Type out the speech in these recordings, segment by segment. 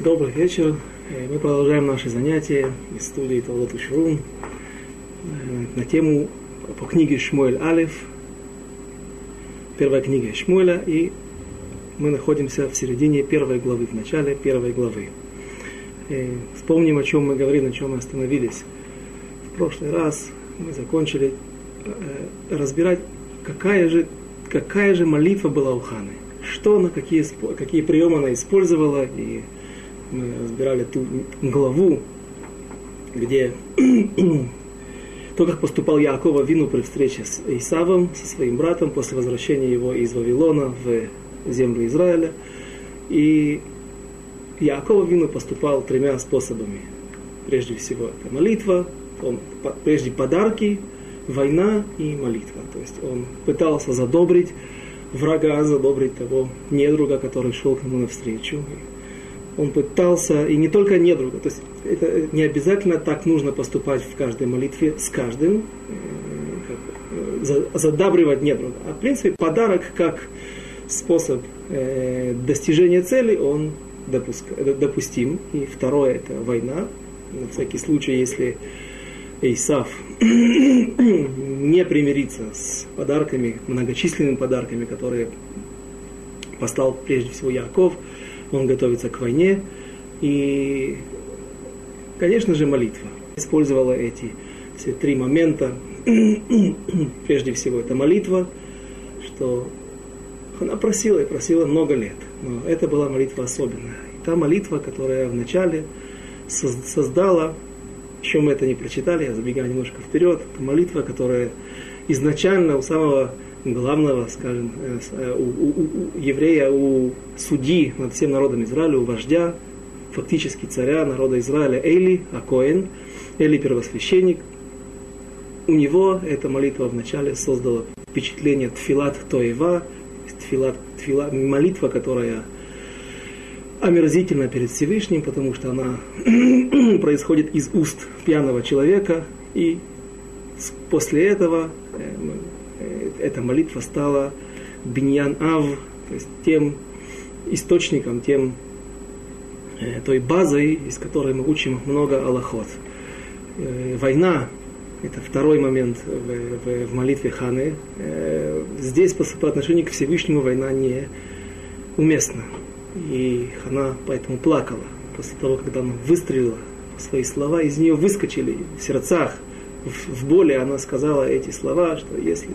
Добрый вечер. Э, мы продолжаем наши занятия из студии Талот Шурун на тему по книге Шмуэль Алиф, первая книга Шмуэля, и мы находимся в середине первой главы, в начале первой главы. И э, вспомним, о чем мы говорили, на чем мы остановились. В прошлый раз мы закончили э, разбирать, какая же, какая же молитва была у Ханы – что она, какие, какие приемы она использовала, и мы разбирали ту главу, где то, как поступал Якова Вину при встрече с Исавом, со своим братом, после возвращения его из Вавилона в землю Израиля. И Якова Вину поступал тремя способами. Прежде всего, это молитва, он, прежде подарки, война и молитва. То есть он пытался задобрить врага, задобрить того недруга, который шел к нему навстречу. Он пытался, и не только недруга, то есть это не обязательно так нужно поступать в каждой молитве с каждым, э, задабривать недруга. А в принципе подарок как способ э, достижения цели, он допуск, допустим. И второе это война. На всякий случай, если Исав не примириться с подарками, многочисленными подарками, которые послал прежде всего Яков. Он готовится к войне. И, конечно же, молитва. Использовала эти все три момента. прежде всего, это молитва, что она просила и просила много лет. Но это была молитва особенная. И та молитва, которая вначале создала еще мы это не прочитали, я забегаю немножко вперед. Это молитва, которая изначально у самого главного, скажем, э, э, у, у, у еврея, у судьи над всем народом Израиля, у вождя, фактически царя народа Израиля Эли, Акоин, Эли первосвященник, у него эта молитва вначале создала впечатление тфилат тоева, тфилат, тфилат, молитва, которая омерзительна перед Всевышним, потому что она происходит из уст пьяного человека, и после этого э, эта молитва стала биньян ав, то есть тем источником, тем э, той базой, из которой мы учим много аллахот. Война – это второй момент в, в, в молитве Ханы. Здесь по, по отношению к Всевышнему война не уместна. И Хана поэтому плакала после того, когда она выстрелила свои слова, из нее выскочили в сердцах, в, в боли она сказала эти слова, что если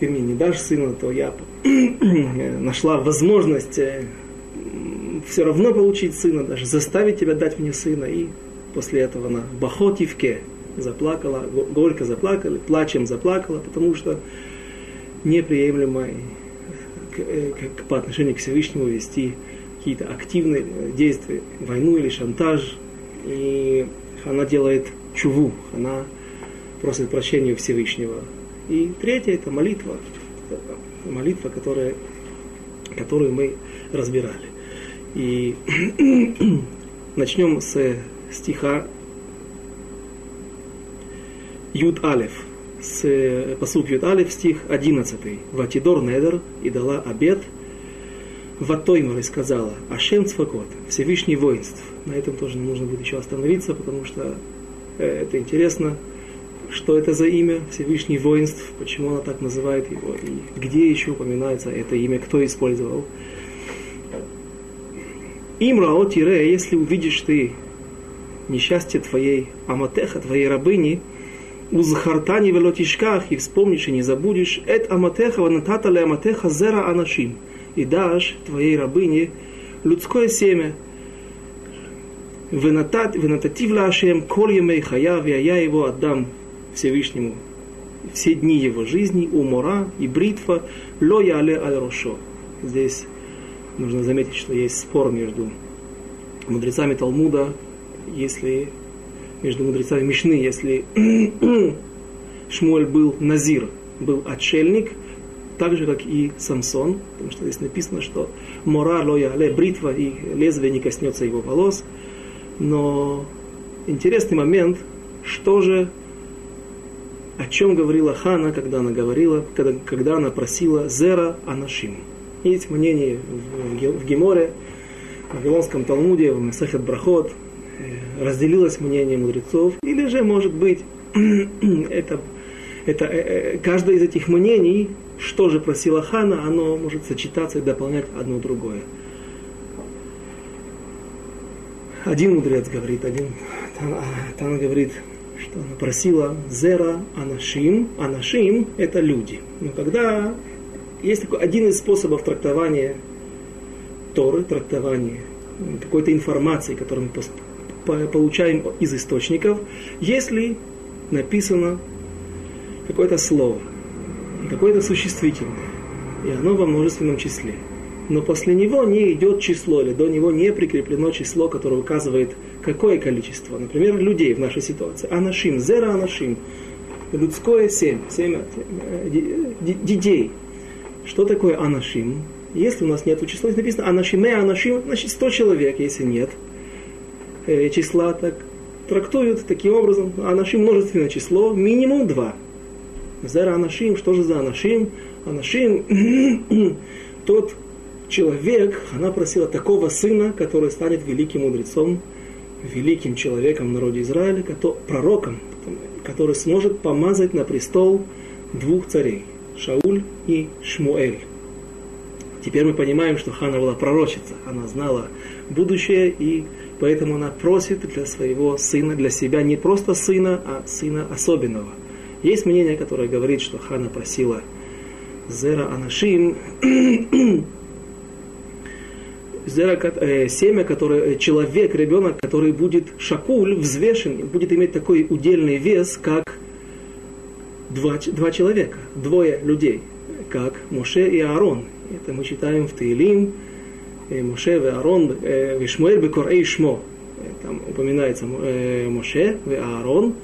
ты мне не дашь сына, то я нашла возможность э, все равно получить сына, даже заставить тебя дать мне сына. И после этого она в Бахотивке заплакала, горько заплакала, плачем заплакала, потому что неприемлемо Э, как, по отношению к Всевышнему вести какие-то активные действия, войну или шантаж. И она делает чуву, она просит прощения Всевышнего. И третье это молитва, молитва, которая, которую мы разбирали. И начнем с стиха Юд Алев с посук Юталев, стих 11. Ватидор Недер и дала обед. Ватоймар и сказала, Ашем Цфакот, Всевышний воинств. На этом тоже нужно будет еще остановиться, потому что э, это интересно, что это за имя? Всевышний воинств, почему она так называет его, и где еще упоминается это имя, кто использовал. Имрао тире, если увидишь ты несчастье твоей аматеха, твоей рабыни, Узхартани велотишках, и вспомнишь и не забудешь, эт аматеха ванатата ле аматеха зера анашим, и дашь твоей рабыне людское семя, лашем кол емей хаяв, а я его отдам Всевышнему все дни его жизни, умора и бритва, ло яле аль рошо. Здесь нужно заметить, что есть спор между мудрецами Талмуда, если между мудрецами Мишны, если Шмуэль был назир, был отшельник, так же, как и Самсон, потому что здесь написано, что мора лоя ле бритва и лезвие не коснется его волос. Но интересный момент, что же, о чем говорила Хана, когда она говорила, когда, когда она просила Зера Анашим. Есть мнение в, Геморе, в Вавилонском Талмуде, в Месахет Брахот, э, разделилось мнение мудрецов, или же, может быть, это, это, э, каждое из этих мнений, что же просила Хана, оно может сочетаться и дополнять одно другое. Один мудрец говорит, один Тана говорит, что она просила Зера Анашим. Анашим – это люди. Но когда есть такой один из способов трактования Торы, трактования какой-то информации, которую мы получаем из источников, если написано какое-то слово, какое-то существительное, и оно во множественном числе. Но после него не идет число, или до него не прикреплено число, которое указывает какое количество. Например, людей в нашей ситуации. Анашим, зера анашим. Людское семь, семь э, детей. Что такое анашим? Если у нас нет числа, написано анашиме анашим, значит 100 человек, если нет э, числа, так трактуют таким образом. Анашим множественное число, минимум два. Зера анашим, что же за анашим? Анашим, тот человек, она просила такого сына, который станет великим мудрецом, великим человеком в народе Израиля, пророком, который сможет помазать на престол двух царей, Шауль и Шмуэль. Теперь мы понимаем, что Хана была пророчица, она знала будущее, и поэтому она просит для своего сына, для себя не просто сына, а сына особенного. Есть мнение, которое говорит, что Хана просила Зера Анашим, зера, э, семя, которое, человек, ребенок, который будет шакуль, взвешен, будет иметь такой удельный вес, как два, два человека, двое людей, как Моше и Аарон. Это мы читаем в Таилим, э, Моше и Аарон, э, Вишмуэль бекорей шмо. Там упоминается Моше и Аарон,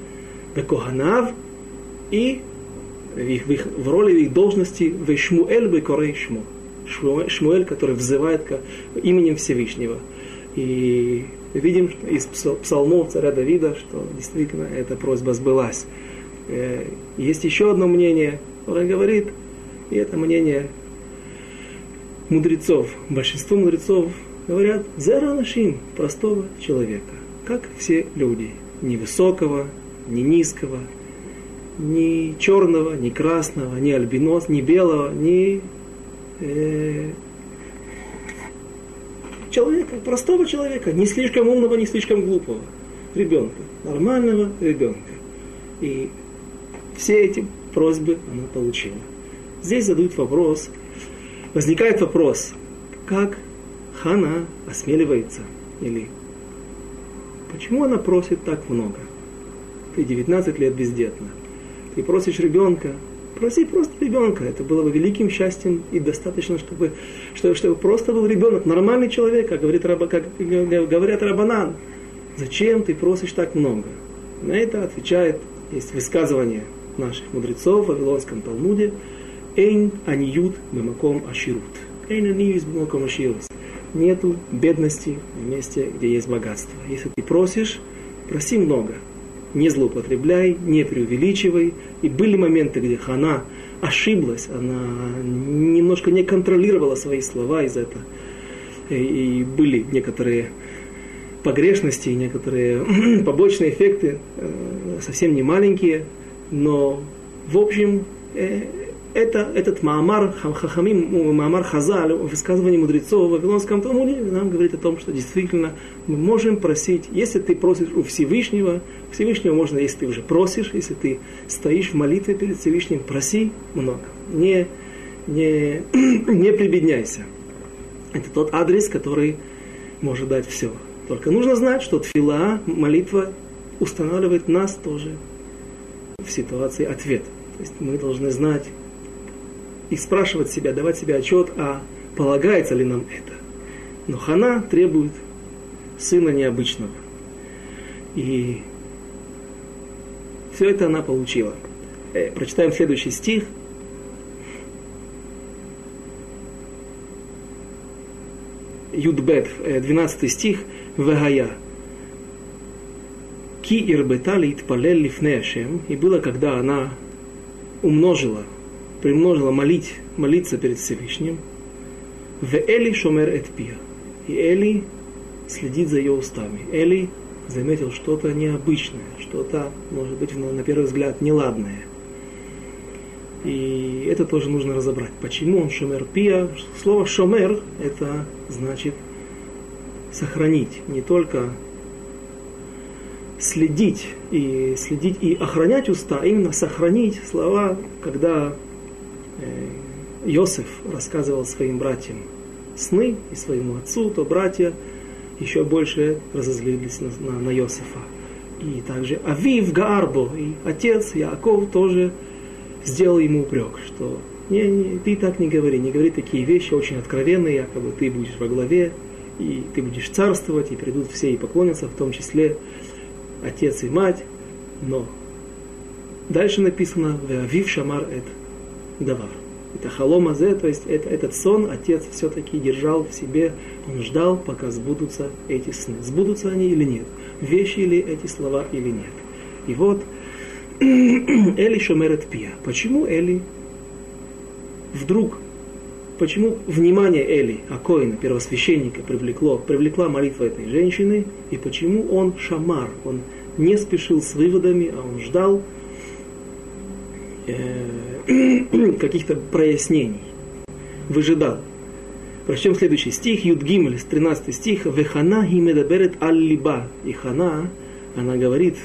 Бекоганав и в, их, в, их, в роли в их должности Вишмуэль бекорей шмо. Шмуэль, который взывает к именем Всевышнего. И видим из псалмов царя Давида, что действительно эта просьба сбылась. Э, есть еще одно мнение, которое говорит, и это мнение мудрецов. Большинство мудрецов говорят «зера нашим» простого человека, как все люди, ни высокого, ни низкого, ни черного, ни красного, ни альбинос, ни белого, ни э, человека, простого человека, не слишком умного, не слишком глупого ребенка, нормального ребенка. И все эти просьбы она получила. Здесь задают вопрос, возникает вопрос, как Хана осмеливается, или почему она просит так много? Ты 19 лет бездетна, ты просишь ребенка, Проси просто ребенка. Это было бы великим счастьем и достаточно, чтобы, чтобы, чтобы просто был ребенок, нормальный человек, как, говорит, раба, как говорят рабанан. Зачем ты просишь так много? На это отвечает, есть высказывание наших мудрецов в Вавилонском Талмуде, Эйн аниют бемаком аширут. Эйн аниют бемаком аширут. Нету бедности в месте, где есть богатство. Если ты просишь, проси много – не злоупотребляй, не преувеличивай. И были моменты, где Хана ошиблась, она немножко не контролировала свои слова из этого. И были некоторые погрешности, некоторые побочные эффекты, э, совсем не маленькие, но в общем э, это, этот Маамар Хахамим, Маамар Хазаль, высказывание мудрецов в Вавилонском Талмуде нам говорит о том, что действительно мы можем просить, если ты просишь у Всевышнего, Всевышнего можно, если ты уже просишь, если ты стоишь в молитве перед Всевышним, проси много. Не, не, не прибедняйся. Это тот адрес, который может дать все. Только нужно знать, что тфила, молитва, устанавливает нас тоже в ситуации ответа. То есть мы должны знать, и спрашивать себя, давать себе отчет, а полагается ли нам это. Но Хана требует сына необычного. И все это она получила. Э, прочитаем следующий стих. Юдбет, 12 э, стих, Вегая. Ки ирбетали итпалел лифнеашем. И было, когда она умножила примножила молить, молиться перед Всевышним. В Эли шомер эт пия. И Эли следить за ее устами. Эли заметил что-то необычное, что-то, может быть, на первый взгляд, неладное. И это тоже нужно разобрать. Почему он шомер пия? Слово шомер это значит сохранить, не только следить и следить и охранять уста, а именно сохранить слова, когда Иосиф рассказывал своим братьям сны и своему отцу, то братья еще больше разозлились на, на, на Иосифа. И также Авив Гаарбо, и отец Яков тоже сделал ему упрек, что не, не, ты так не говори, не говори такие вещи очень откровенные, якобы ты будешь во главе, и ты будешь царствовать, и придут все и поклонятся, в том числе отец и мать. Но дальше написано «Вив шамар эт давар». Это халомазе, то есть это, этот сон отец все-таки держал в себе, он ждал, пока сбудутся эти сны. Сбудутся они или нет? Вещи ли эти слова или нет? И вот Эли шомерет пия. Почему Эли вдруг, почему внимание Эли, Акоина, первосвященника, привлекло, привлекла молитва этой женщины, и почему он шамар, он не спешил с выводами, а он ждал э, каких-то прояснений, выжидал. Прочтем следующий стих, Юд Гимель, 13 стих, Вехана гимедаберет аль-либа. И Хана, она говорит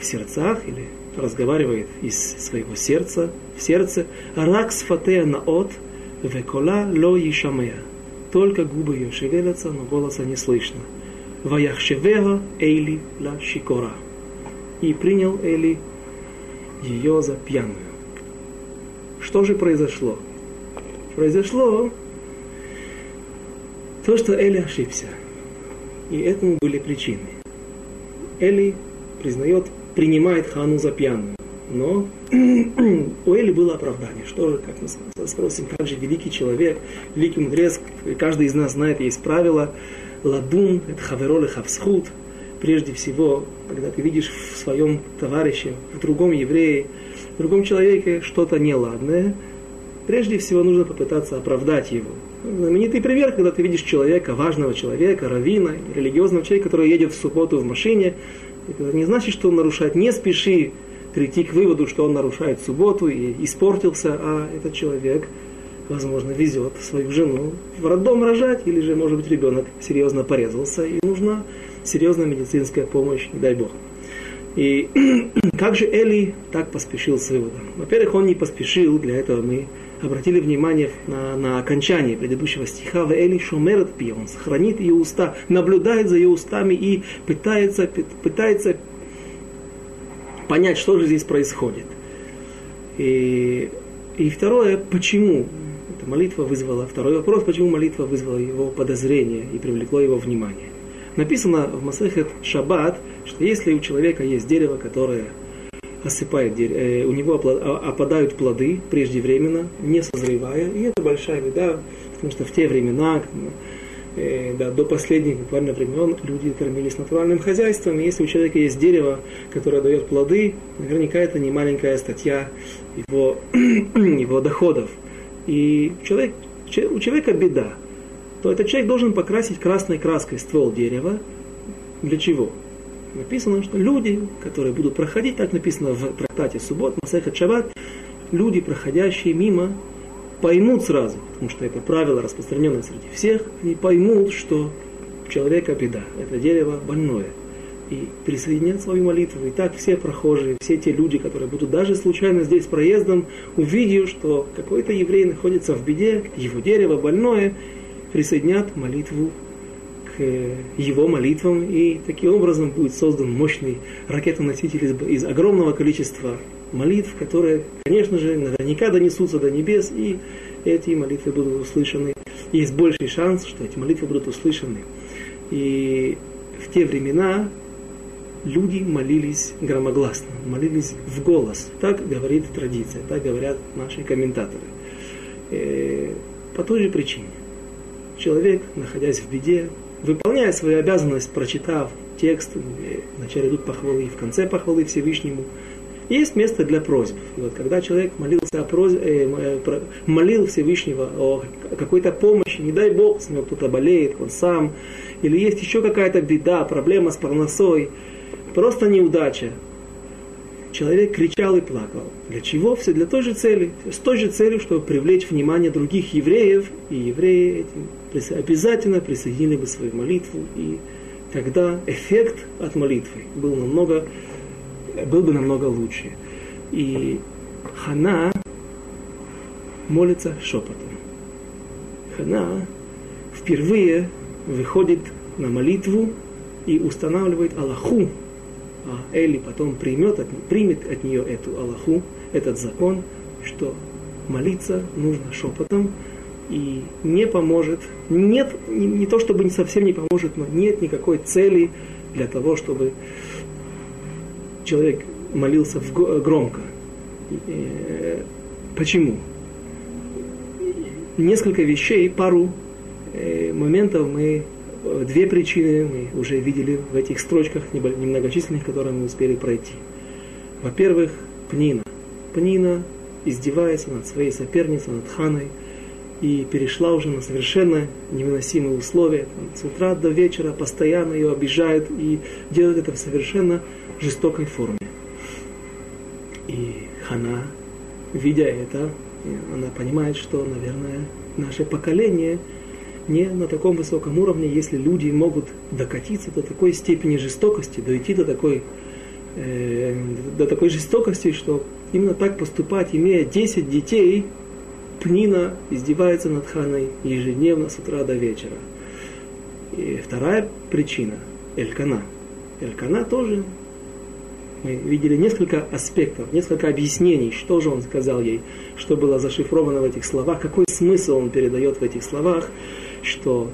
в сердцах или разговаривает из своего сердца, в сердце, ракс фатея наот, векола ло ишамея. Только губы ее шевелятся, но голоса не слышно. Ваяхшевега Эйли ла шикора. И принял Эли ее за пьяную. Что же произошло? Произошло то, что Эли ошибся. И этому были причины. Эли признает принимает Хану за пьяную. Но у Эли было оправдание. Что же, как мы спросим, как же великий человек, великий мудрец, каждый из нас знает, есть правило, ладун, это хаверол и хавсхут. Прежде всего, когда ты видишь в своем товарище, в другом еврее, в другом человеке что-то неладное, прежде всего нужно попытаться оправдать его. Знаменитый пример, когда ты видишь человека, важного человека, равина, религиозного человека, который едет в субботу в машине, это не значит, что он нарушает. Не спеши прийти к выводу, что он нарушает субботу и испортился, а этот человек, возможно, везет свою жену в роддом рожать, или же, может быть, ребенок серьезно порезался, и нужна серьезная медицинская помощь, не дай Бог. И как же Эли так поспешил с выводом? Во-первых, он не поспешил, для этого мы обратили внимание на, на окончание предыдущего стиха, в Эли шумерет пи, он сохранит ее уста, наблюдает за ее устами и пытается, пытается понять, что же здесь происходит. И, и второе, почему эта молитва вызвала, второй вопрос, почему молитва вызвала его подозрение и привлекло его внимание. Написано в Масехет Шаббат, что если у человека есть дерево, которое осыпает дерево, э, у него а, опадают плоды преждевременно, не созревая, и это большая беда, потому что в те времена, э, да, до последних буквально времен люди кормились натуральным хозяйством, и если у человека есть дерево, которое дает плоды, наверняка это не маленькая статья его, его доходов. И человек, у человека беда, то этот человек должен покрасить красной краской ствол дерева. Для чего? Написано, что люди, которые будут проходить, так написано в трактате Суббот, Масехат Шаббат, люди, проходящие мимо, поймут сразу, потому что это правило распространенное среди всех, они поймут, что у человека беда, это дерево больное. И присоединят свою молитву. И так все прохожие, все те люди, которые будут даже случайно здесь проездом, увидев, что какой-то еврей находится в беде, его дерево больное, присоединят молитву его молитвам, и таким образом будет создан мощный ракетоноситель из, из огромного количества молитв, которые, конечно же, наверняка донесутся до небес, и эти молитвы будут услышаны. Есть больший шанс, что эти молитвы будут услышаны. И в те времена люди молились громогласно, молились в голос. Так говорит традиция, так говорят наши комментаторы. Э, по той же причине. Человек, находясь в беде, выполняя свою обязанность, прочитав текст, вначале идут похвалы, в конце похвалы Всевышнему, есть место для просьб. И вот когда человек молился о просьбе, э, э молил Всевышнего о какой-то помощи, не дай Бог, с него кто-то болеет, он сам, или есть еще какая-то беда, проблема с парносой, просто неудача. Человек кричал и плакал. Для чего? Все для той же цели. С той же целью, чтобы привлечь внимание других евреев, и евреи этим обязательно присоединили бы свою молитву, и тогда эффект от молитвы был намного, был бы намного лучше. И Хана молится шепотом. Хана впервые выходит на молитву и устанавливает Аллаху, а Эли потом примет от, примет от нее эту Аллаху, этот закон, что молиться нужно шепотом, и не поможет, нет, не, не то чтобы не совсем не поможет, но нет никакой цели для того, чтобы человек молился в, громко. Э, почему? Несколько вещей, пару э, моментов мы, две причины мы уже видели в этих строчках немногочисленных, которые мы успели пройти. Во-первых, Пнина. Пнина издевается над своей соперницей, над Ханой, и перешла уже на совершенно невыносимые условия. С утра до вечера постоянно ее обижают и делают это в совершенно жестокой форме. И Хана, видя это, она понимает, что, наверное, наше поколение не на таком высоком уровне, если люди могут докатиться до такой степени жестокости, дойти до такой, э, до такой жестокости, что именно так поступать, имея 10 детей, Пнина издевается над Ханой ежедневно с утра до вечера. И вторая причина – Элькана. Элькана тоже мы видели несколько аспектов, несколько объяснений, что же он сказал ей, что было зашифровано в этих словах, какой смысл он передает в этих словах, что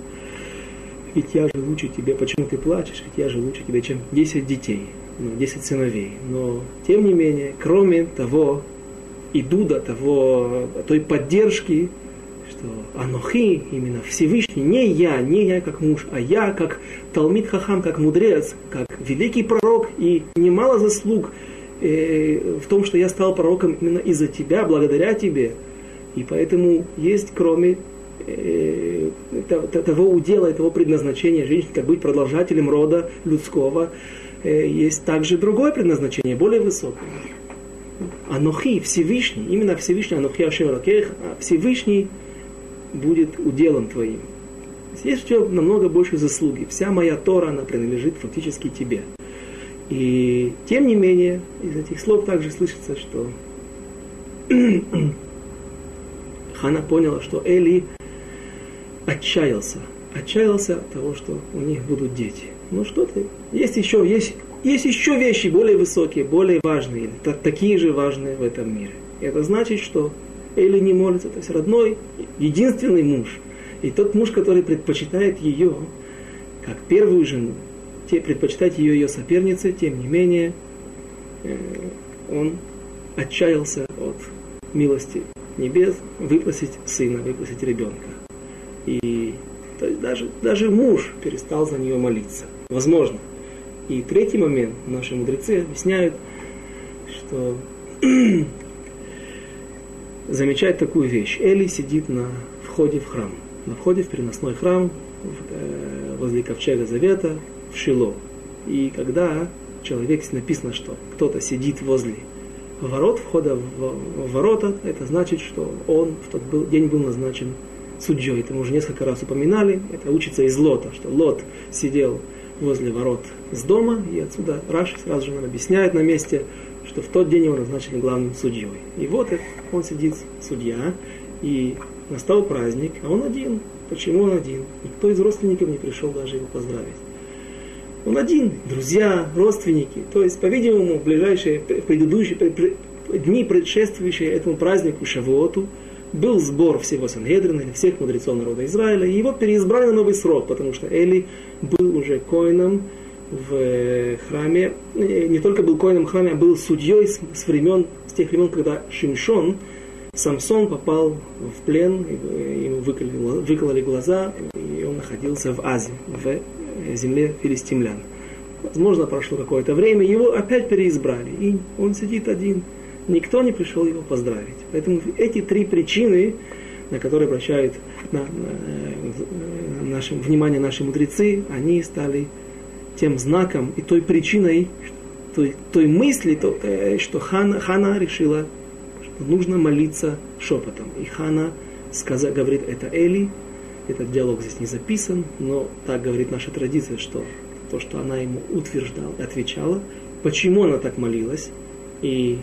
ведь я же лучше тебе, почему ты плачешь, ведь я же лучше тебе, чем 10 детей, ну, 10 сыновей. Но, тем не менее, кроме того, иду до того, той поддержки, что Анохи, именно Всевышний, не я, не я как муж, а я как Талмит Хахам, как мудрец, как великий пророк, и немало заслуг э, в том, что я стал пророком именно из-за тебя, благодаря тебе. И поэтому есть, кроме э, того удела, этого предназначения женщины, как быть продолжателем рода людского, э, есть также другое предназначение, более высокое. Анохи, Всевышний, именно Всевышний, Анохи Ашем Ракех, а Всевышний будет уделом твоим. Есть еще намного больше заслуги. Вся моя Тора, она принадлежит фактически тебе. И тем не менее, из этих слов также слышится, что Хана поняла, что Эли отчаялся. Отчаялся от того, что у них будут дети. Ну что ты? Есть еще, есть есть еще вещи более высокие, более важные, такие же важные в этом мире. Это значит, что Эли не молится, то есть родной, единственный муж. И тот муж, который предпочитает ее, как первую жену, те, предпочитает ее ее сопернице, тем не менее, э, он отчаялся от милости небес выпросить сына, выпросить ребенка. И то есть даже, даже муж перестал за нее молиться. Возможно, и третий момент, наши мудрецы объясняют, что замечает такую вещь. Эли сидит на входе в храм, на входе в переносной храм э, возле ковчега завета в Шило. И когда человек, написано, что кто-то сидит возле ворот, входа в ворота, это значит, что он в тот был, день был назначен судьей. Это мы уже несколько раз упоминали. Это учится из Лота, что Лот сидел возле ворот с дома, и отсюда Раши сразу же нам объясняет на месте, что в тот день его назначили главным судьей. И вот он сидит, судья, и настал праздник, а он один. Почему он один? Никто из родственников не пришел даже его поздравить. Он один, друзья, родственники. То есть, по-видимому, в ближайшие, предыдущие, дни, предшествующие этому празднику Шавуоту, был сбор всего Сангедрина, всех мудрецов народа Израиля, и его переизбрали на новый срок, потому что Эли был уже коином в храме, э, не только был коином храме, а был судьей с, времен, с тех времен, когда Шимшон, Самсон попал в плен, ему выкололи, выкололи глаза, и он находился в Азии, в э, земле филистимлян. Возможно, прошло какое-то время, его опять переизбрали, и он сидит один – никто не пришел его поздравить. Поэтому эти три причины, на которые обращают, на, на, нашим, внимание наши мудрецы, они стали тем знаком и той причиной, той, той мысли, то, э, что Хана, Хана решила, что нужно молиться шепотом. И Хана сказа, говорит, это Эли, этот диалог здесь не записан, но так говорит наша традиция, что то, что она ему утверждала, отвечала, почему она так молилась, и,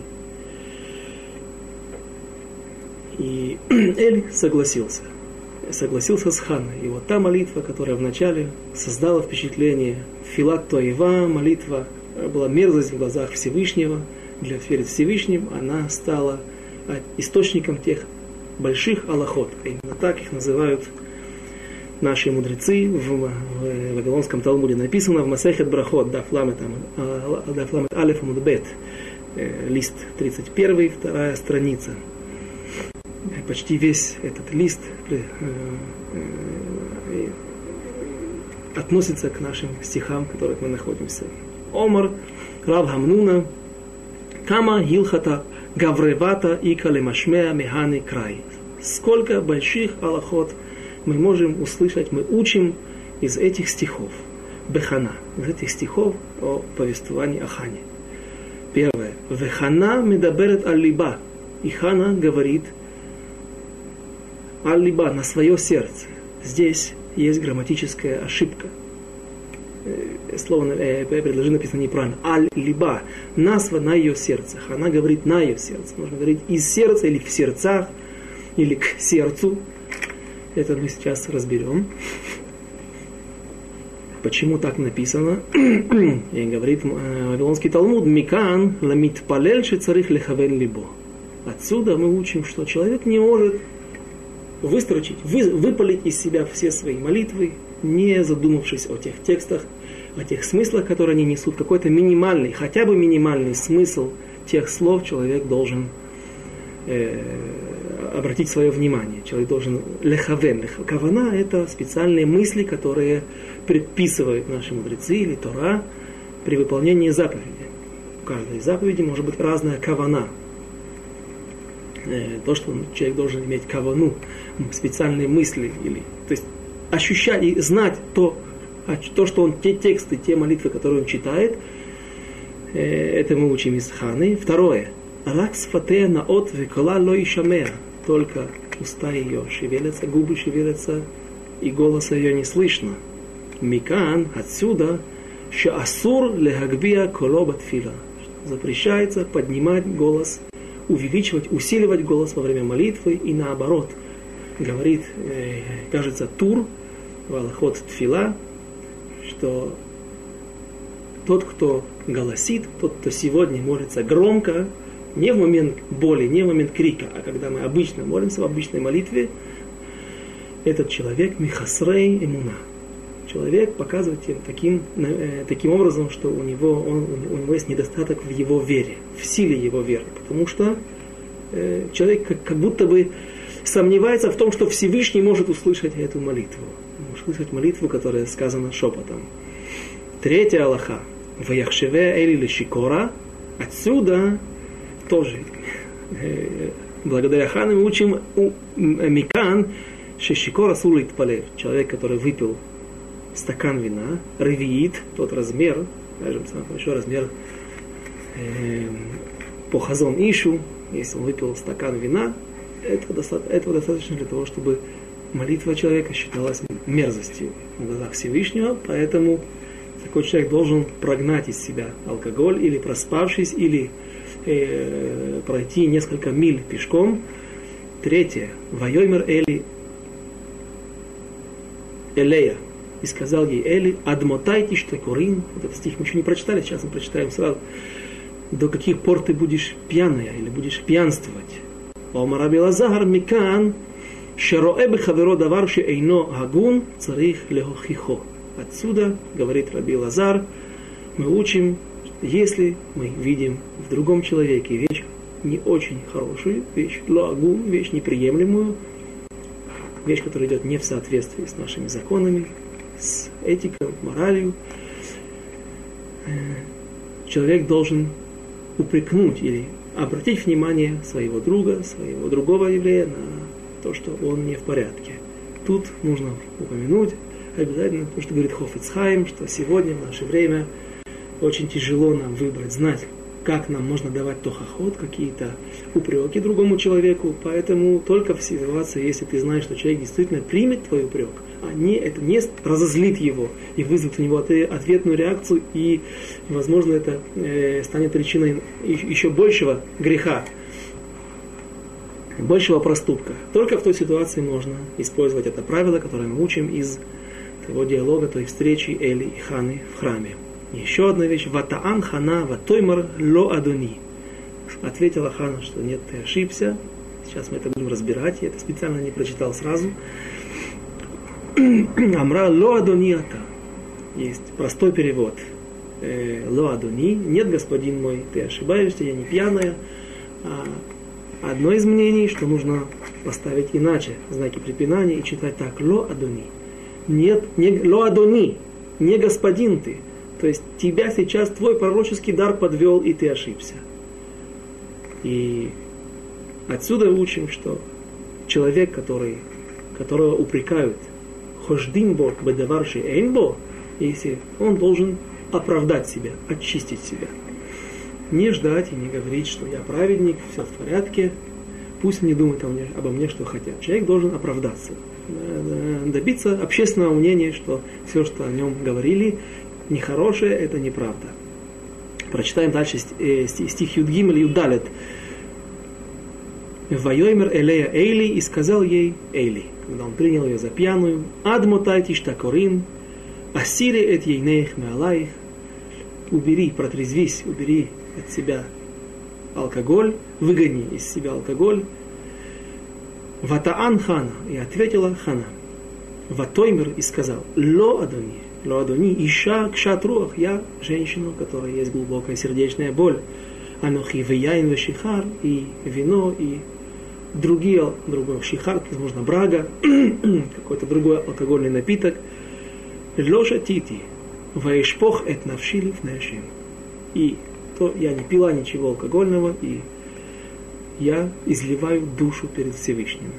и Эль согласился. Согласился с Ханой. И вот та молитва, которая вначале создала впечатление Филат Тоева, молитва была мерзость в глазах Всевышнего, для перед Всевышним она стала источником тех больших аллахот. Именно так их называют наши мудрецы в, в Вавилонском Талмуде. Написано в Масехет Брахот, Дафламет, а, Дафламет Алеф Мудбет, э, лист 31, вторая страница. Почти весь этот лист э, э, относится к нашим стихам, в которых мы находимся. Омар, Рав Хамнуна, Кама Гилхата Гавревата и Калемашмея Механы Край. Сколько больших аллахот мы можем услышать, мы учим из этих стихов. Бехана, из этих стихов о повествовании о Хане. Первое. Вехана медаберет аль-либа. И Хана говорит аль-либа, на свое сердце. Здесь есть грамматическая ошибка – Э, слово э, предложение написано неправильно. Аль-либа, насва на ее сердцах. Она говорит на ее сердце. Можно говорить из сердца или в сердцах, или к сердцу. Это мы сейчас разберем. Почему так написано? И говорит э, Вавилонский Талмуд, Микан ламит палель царих лехавен либо. Отсюда мы учим, что человек не может выстрочить, вы, выпалить из себя все свои молитвы, не задумавшись о тех текстах, о тех смыслах, которые они несут, какой-то минимальный, хотя бы минимальный смысл тех слов человек должен э, обратить свое внимание. Человек должен лехавен. Кавана – это специальные мысли, которые предписывают наши мудрецы или Тора при выполнении заповеди. У каждой заповеди может быть разная кавана. Э, то, что человек должен иметь кавану, специальные мысли, или, то есть ощущать и знать то, то, что он, те тексты, те молитвы, которые он читает, э, это мы учим из Ханы. Второе. Ракс фатея наот векола ло ишамер. Только уста ее шевелятся, губы шевелятся, и голоса ее не слышно. Микан, отсюда, что асур лехагбия колобат фила. Запрещается поднимать голос, увеличивать, усиливать голос во время молитвы и наоборот. Говорит, э, кажется, Тур, Валахот Тфила, что тот, кто голосит, тот, кто сегодня молится громко, не в момент боли, не в момент крика, а когда мы обычно молимся в обычной молитве, этот человек Михасрей Имуна. Человек показывает тем таким, э, таким образом, что у него, он, у него есть недостаток в его вере, в силе его веры. Потому что э, человек как, как будто бы сомневается в том, что Всевышний может услышать эту молитву услышать молитву, которая сказана шепотом. Третья Аллаха. Ваяхшеве Эли Лешикора. Отсюда тоже э, благодаря Хану мы учим у Микан, что Шикора Сулит Палев. Человек, который выпил стакан вина, ревиит, тот размер, скажем, самый большой размер э, по хазон Ишу, если он выпил стакан вина, этого достаточно, этого достаточно для того, чтобы молитва человека считалась мерзостью в глазах Всевышнего, поэтому такой человек должен прогнать из себя алкоголь или проспавшись, или э, пройти несколько миль пешком. Третье. Вайомер Эли Элея. И сказал ей Эли, адмотайте что курин. Вот этот стих мы еще не прочитали, сейчас мы прочитаем сразу. До каких пор ты будешь пьяная или будешь пьянствовать? Омар Абилазар Микан Шароэ бехаверо давар шеэйно агун царих лехохихо. Отсюда, говорит Раби Лазар, мы учим, если мы видим в другом человеке вещь не очень хорошую, вещь лагун, вещь неприемлемую, вещь, которая идет не в соответствии с нашими законами, с этикой, моралью, человек должен упрекнуть или обратить внимание своего друга, своего другого еврея на то, что он не в порядке. Тут нужно упомянуть обязательно, потому что говорит Хофицхайм, что сегодня, в наше время, очень тяжело нам выбрать, знать, как нам можно давать тохоход, какие-то упреки другому человеку. Поэтому только в ситуации, если ты знаешь, что человек действительно примет твой упрек, а не, это не разозлит его и вызовет у него ответную реакцию, и, возможно, это э, станет причиной еще большего греха, большего проступка. Только в той ситуации можно использовать это правило, которое мы учим из того диалога, той встречи Эли и Ханы в храме. Еще одна вещь. Ватаан хана ватоймар ло адуни. Ответила Хана, что нет, ты ошибся. Сейчас мы это будем разбирать. Я это специально не прочитал сразу. Амра ло адуни ата. Есть простой перевод. Э, ло адуни. Нет, господин мой, ты ошибаешься, я не пьяная. А одно из мнений, что нужно поставить иначе знаки препинания и читать так. Ло адуни. Нет, не ло адуни. Не господин ты то есть тебя сейчас твой пророческий дар подвел, и ты ошибся. И отсюда учим, что человек, который, которого упрекают, хождимбо бедаварши эйнбо, если он должен оправдать себя, очистить себя. Не ждать и не говорить, что я праведник, все в порядке, пусть не думают обо мне, что хотят. Человек должен оправдаться, добиться общественного мнения, что все, что о нем говорили, нехорошее, это неправда. Прочитаем дальше э, стих Юдгим или Юдалет. Вайоймер Элея Эйли и сказал ей Эйли, когда он принял ее за пьяную, Адмотайте штакорин, Асири эт ейнеих меалаих, убери, протрезвись, убери от себя алкоголь, выгони из себя алкоголь. Ватаан хана, и ответила хана. Ватоймер и сказал, Ло Адони, Лоадони, Иша Кшатруах, я женщина, у которой есть глубокая сердечная боль. Анохи Вияин Вешихар, и вино, и другие, другой шихар, возможно, брага, какой-то другой алкогольный напиток. Лоша Тити, Ваишпох эт навшилив нашим. И то я не пила ничего алкогольного, и я изливаю душу перед Всевышним.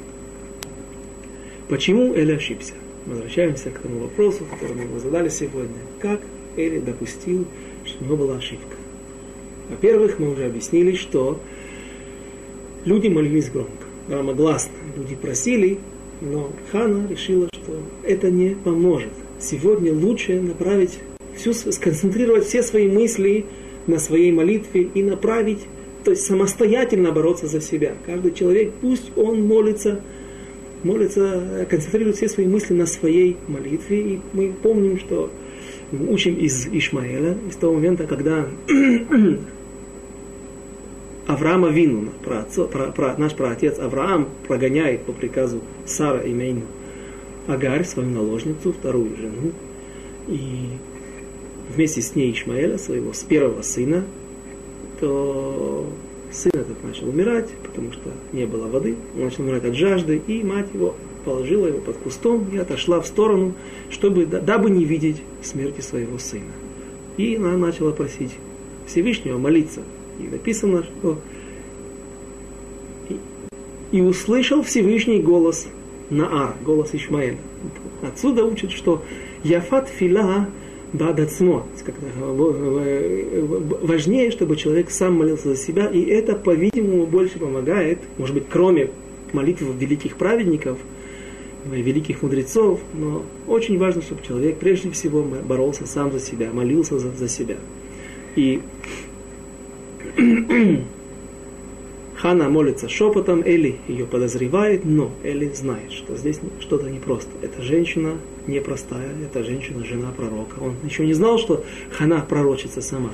Почему Эля ошибся? Возвращаемся к тому вопросу, который мы задали сегодня. Как Эли допустил, что у него была ошибка? Во-первых, мы уже объяснили, что люди молились громко, громогласно. Люди просили, но Хана решила, что это не поможет. Сегодня лучше направить, всю, сконцентрировать все свои мысли на своей молитве и направить, то есть самостоятельно бороться за себя. Каждый человек, пусть он молится молится, концентрирует все свои мысли на своей молитве. И мы помним, что мы учим из Ишмаэля, из того момента, когда Авраама Вину, про, про, про, наш праотец Авраам прогоняет по приказу Сара и Мейну Агарь, свою наложницу, вторую жену, и вместе с ней Ишмаэля, своего с первого сына, то сын этот начал умирать, потому что не было воды, он начал умирать от жажды, и мать его положила его под кустом и отошла в сторону, чтобы, дабы не видеть смерти своего сына. И она начала просить Всевышнего молиться. И написано, что и, услышал Всевышний голос Наар, голос Ишмаэля. Отсюда учат, что Яфат Фила Бадацмо. Важнее, чтобы человек сам молился за себя, и это, по-видимому, больше помогает, может быть, кроме молитв великих праведников, великих мудрецов, но очень важно, чтобы человек прежде всего боролся сам за себя, молился за, за себя. И Хана молится шепотом, Эли ее подозревает, но Эли знает, что здесь что-то непросто. Эта женщина непростая, эта женщина жена пророка. Он еще не знал, что Хана пророчится сама.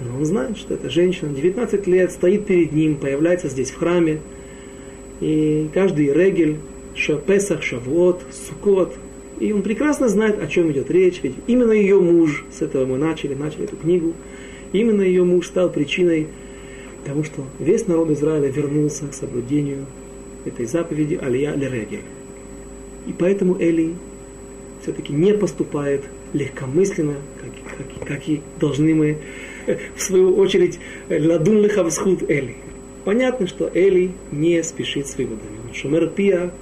Но он знает, что эта женщина 19 лет стоит перед ним, появляется здесь в храме. И каждый регель, Песах, Шавуот, Сукот, и он прекрасно знает, о чем идет речь, ведь именно ее муж, с этого мы начали, начали эту книгу, именно ее муж стал причиной Потому что весь народ Израиля вернулся к соблюдению этой заповеди Алия Лерегель. И поэтому Эли все-таки не поступает легкомысленно, как, как, как и должны мы, в свою очередь, ладун лихавсхуд Эли. Понятно, что Эли не спешит с выводами. Он шумер пия,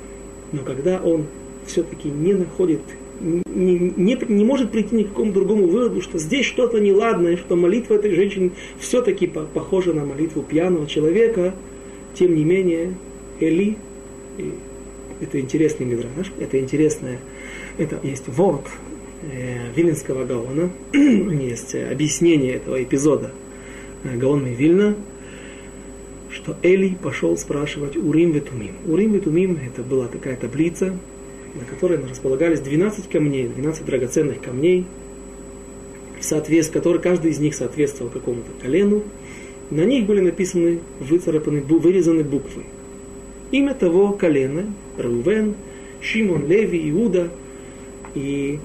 но когда он все-таки не находит не, не, не может прийти ни к какому другому выводу, что здесь что-то неладное, что молитва этой женщины все-таки по, похожа на молитву пьяного человека. Тем не менее, Эли, это интересный мидраж, это интересное, это есть ворд э, Виленского Гаона, есть объяснение этого эпизода э, и Вильна, что Эли пошел спрашивать Урим Ветумим. Урим Ветумим это была такая таблица, на которой располагались 12 камней, 12 драгоценных камней, соответств, которые каждый из них соответствовал какому-то колену. На них были написаны, выцарапаны, вырезаны буквы. Имя того колена, Рувен, Шимон, Леви, Иуда. И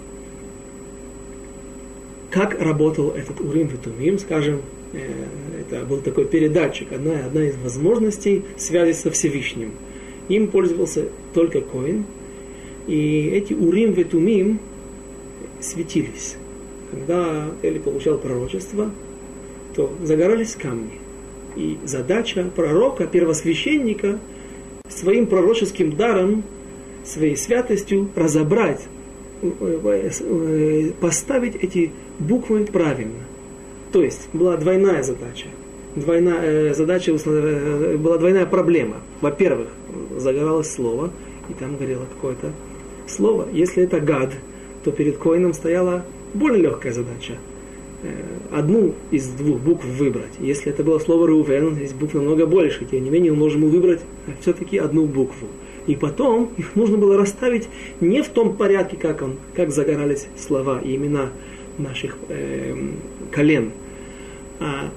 как работал этот Урим Витумим, скажем, э, это был такой передатчик, одна, одна из возможностей связи со Всевышним. Им пользовался только Коин, и эти Урим Ветумим светились. Когда Эли получал пророчество, то загорались камни. И задача пророка, первосвященника, своим пророческим даром, своей святостью разобрать, поставить эти буквы правильно. То есть была двойная задача. Двойная э, задача э, была двойная проблема. Во-первых, загоралось слово, и там горело какое-то слово. Если это гад, то перед коином стояла более легкая задача. Э, одну из двух букв выбрать. Если это было слово Рувен, здесь букв намного больше, тем не менее он должен выбрать все-таки одну букву. И потом их нужно было расставить не в том порядке, как, он, как загорались слова и имена наших э, колен, а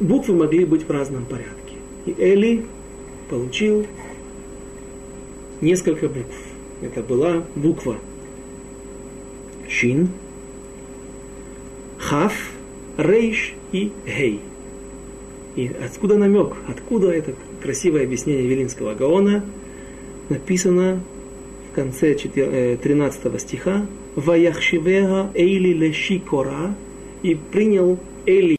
буквы могли быть в разном порядке. И Эли получил несколько букв это была буква. Шин, Хав, Рейш и Гей. И откуда намек, откуда это красивое объяснение Велинского Гаона, написано в конце 13 э, стиха. «Ваяхшивега Эйли леши кора» и принял Эли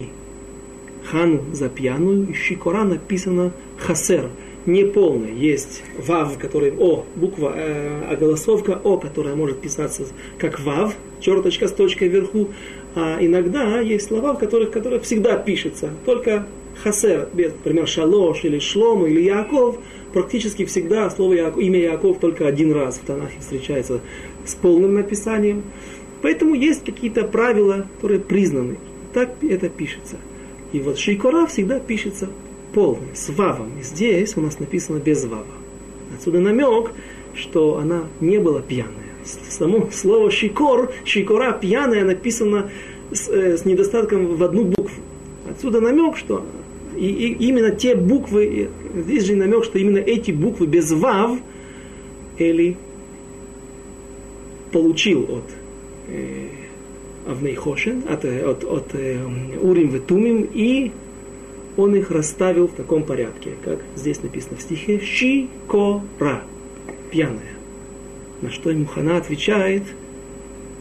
хану за пьяную, и шикора написано хасер – неполный. Есть вав, который о, буква, э, голосовка о, которая может писаться как вав, черточка с точкой вверху. А иногда есть слова, в которых, которых всегда пишется, только хасер, например, шалош или шлом или Яков, практически всегда слово Яков, имя Яков только один раз в Танахе встречается с полным написанием. Поэтому есть какие-то правила, которые признаны. Так это пишется. И вот шейкора всегда пишется полный, с вавом. И здесь у нас написано без вава. Отсюда намек, что она не была пьяная. Само слово шикор, шикора пьяная написано с, э, с недостатком в одну букву. Отсюда намек, что и, и именно те буквы, здесь же намек, что именно эти буквы без вав Эли получил от э, Авнейхошен, от, э, от, от э, Урим Ветумим и он их расставил в таком порядке, как здесь написано в стихе «Ши-ко-ра» – пьяная. На что ему Хана отвечает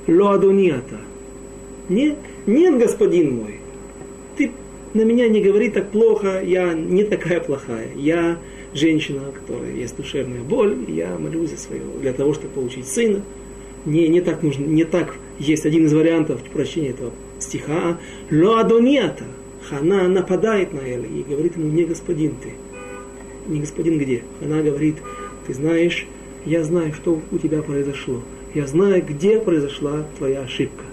«Ло адонията» – «Нет, нет, господин мой, ты на меня не говори так плохо, я не такая плохая, я женщина, у которой есть душевная боль, я молюсь за свое, для того, чтобы получить сына. Не, не так нужно, не так есть один из вариантов прочтения этого стиха. Ло адонията – Хана нападает на Эли и говорит ему, не господин ты. Не господин где? Она говорит, ты знаешь, я знаю, что у тебя произошло. Я знаю, где произошла твоя ошибка.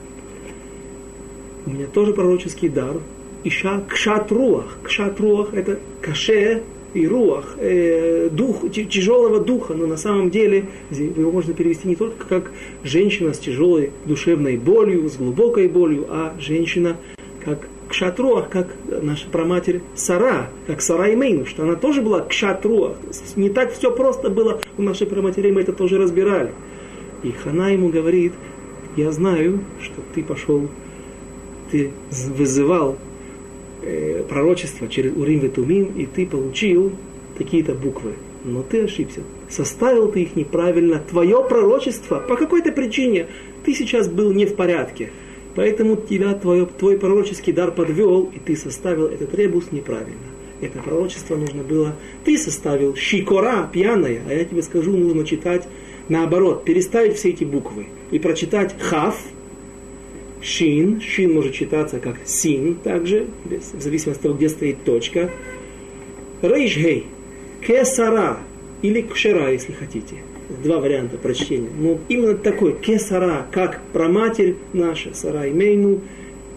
У меня тоже пророческий дар. Иша кшат руах. Кшат руах это каше и руах, э, дух, тяжелого духа, но на самом деле его можно перевести не только как женщина с тяжелой душевной болью, с глубокой болью, а женщина как кшатруах, как наша праматерь Сара, как Сара Имейну, что она тоже была кшатруах. Не так все просто было у нашей праматери, мы это тоже разбирали. И Хана ему говорит, я знаю, что ты пошел, ты вызывал э, пророчество через Урим Ветумим, и ты получил такие-то буквы. Но ты ошибся. Составил ты их неправильно. Твое пророчество по какой-то причине ты сейчас был не в порядке. Поэтому тебя твой, твой пророческий дар подвел, и ты составил этот ребус неправильно. Это пророчество нужно было, ты составил щикора, пьяная, а я тебе скажу, нужно читать наоборот, переставить все эти буквы и прочитать хав, шин, шин может читаться как син также, в зависимости от того, где стоит точка, рейшгей, кесара или кшера, если хотите. Два варианта прочтения. Но именно такой, кесара, как проматерь наша, Сара Имейну,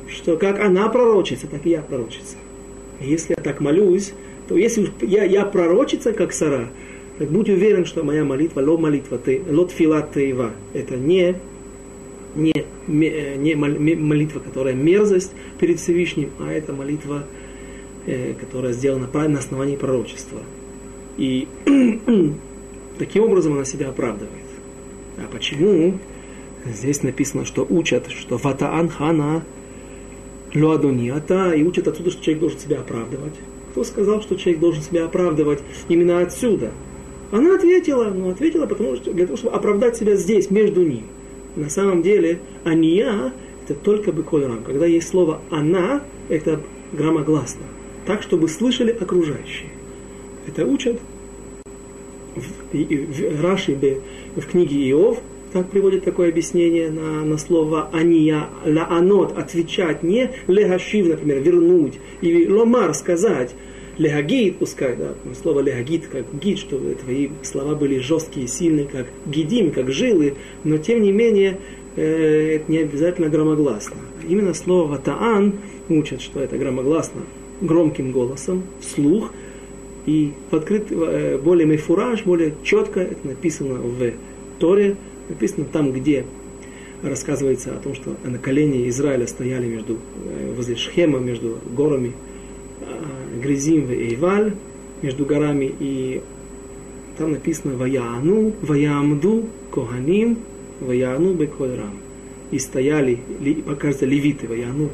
что как она пророчится, так и я пророчица. Если я так молюсь, то если я, я пророчица, как Сара, так будь уверен, что моя молитва, ло молитва, ты, лот филат теева, это не, не, не молитва, которая мерзость перед Всевышним, а это молитва, э, которая сделана на основании пророчества. И таким образом она себя оправдывает. А почему? Здесь написано, что учат, что ватаан хана луадониата, и учат отсюда, что человек должен себя оправдывать. Кто сказал, что человек должен себя оправдывать именно отсюда? Она ответила, ну ответила, потому что для того, чтобы оправдать себя здесь, между ним. На самом деле, ания это только бы колерам. Когда есть слово она, это громогласно. Так, чтобы слышали окружающие. Это учат в, в, в книге Иов, так приводит такое объяснение на, на слово ания, лаанот, отвечать, не легашив, например, вернуть, или ломар, сказать, легагит, пускай, да, слово легагит, как гид, что твои слова были жесткие, сильные, как гидим, как жилы, но тем не менее э, это не обязательно громогласно. Именно слово таан учат, что это громогласно, громким голосом, вслух, и в открыт, э, более мефураж, более четко это написано в Торе, написано там, где рассказывается о том, что на колени Израиля стояли между, э, возле Шхема, между горами, Гризим и Эйваль, между горами, и там написано Ваяану, Ваямду, Коганим, Ваяану Бекольрам. И стояли, кажется, левиты, Ваяану,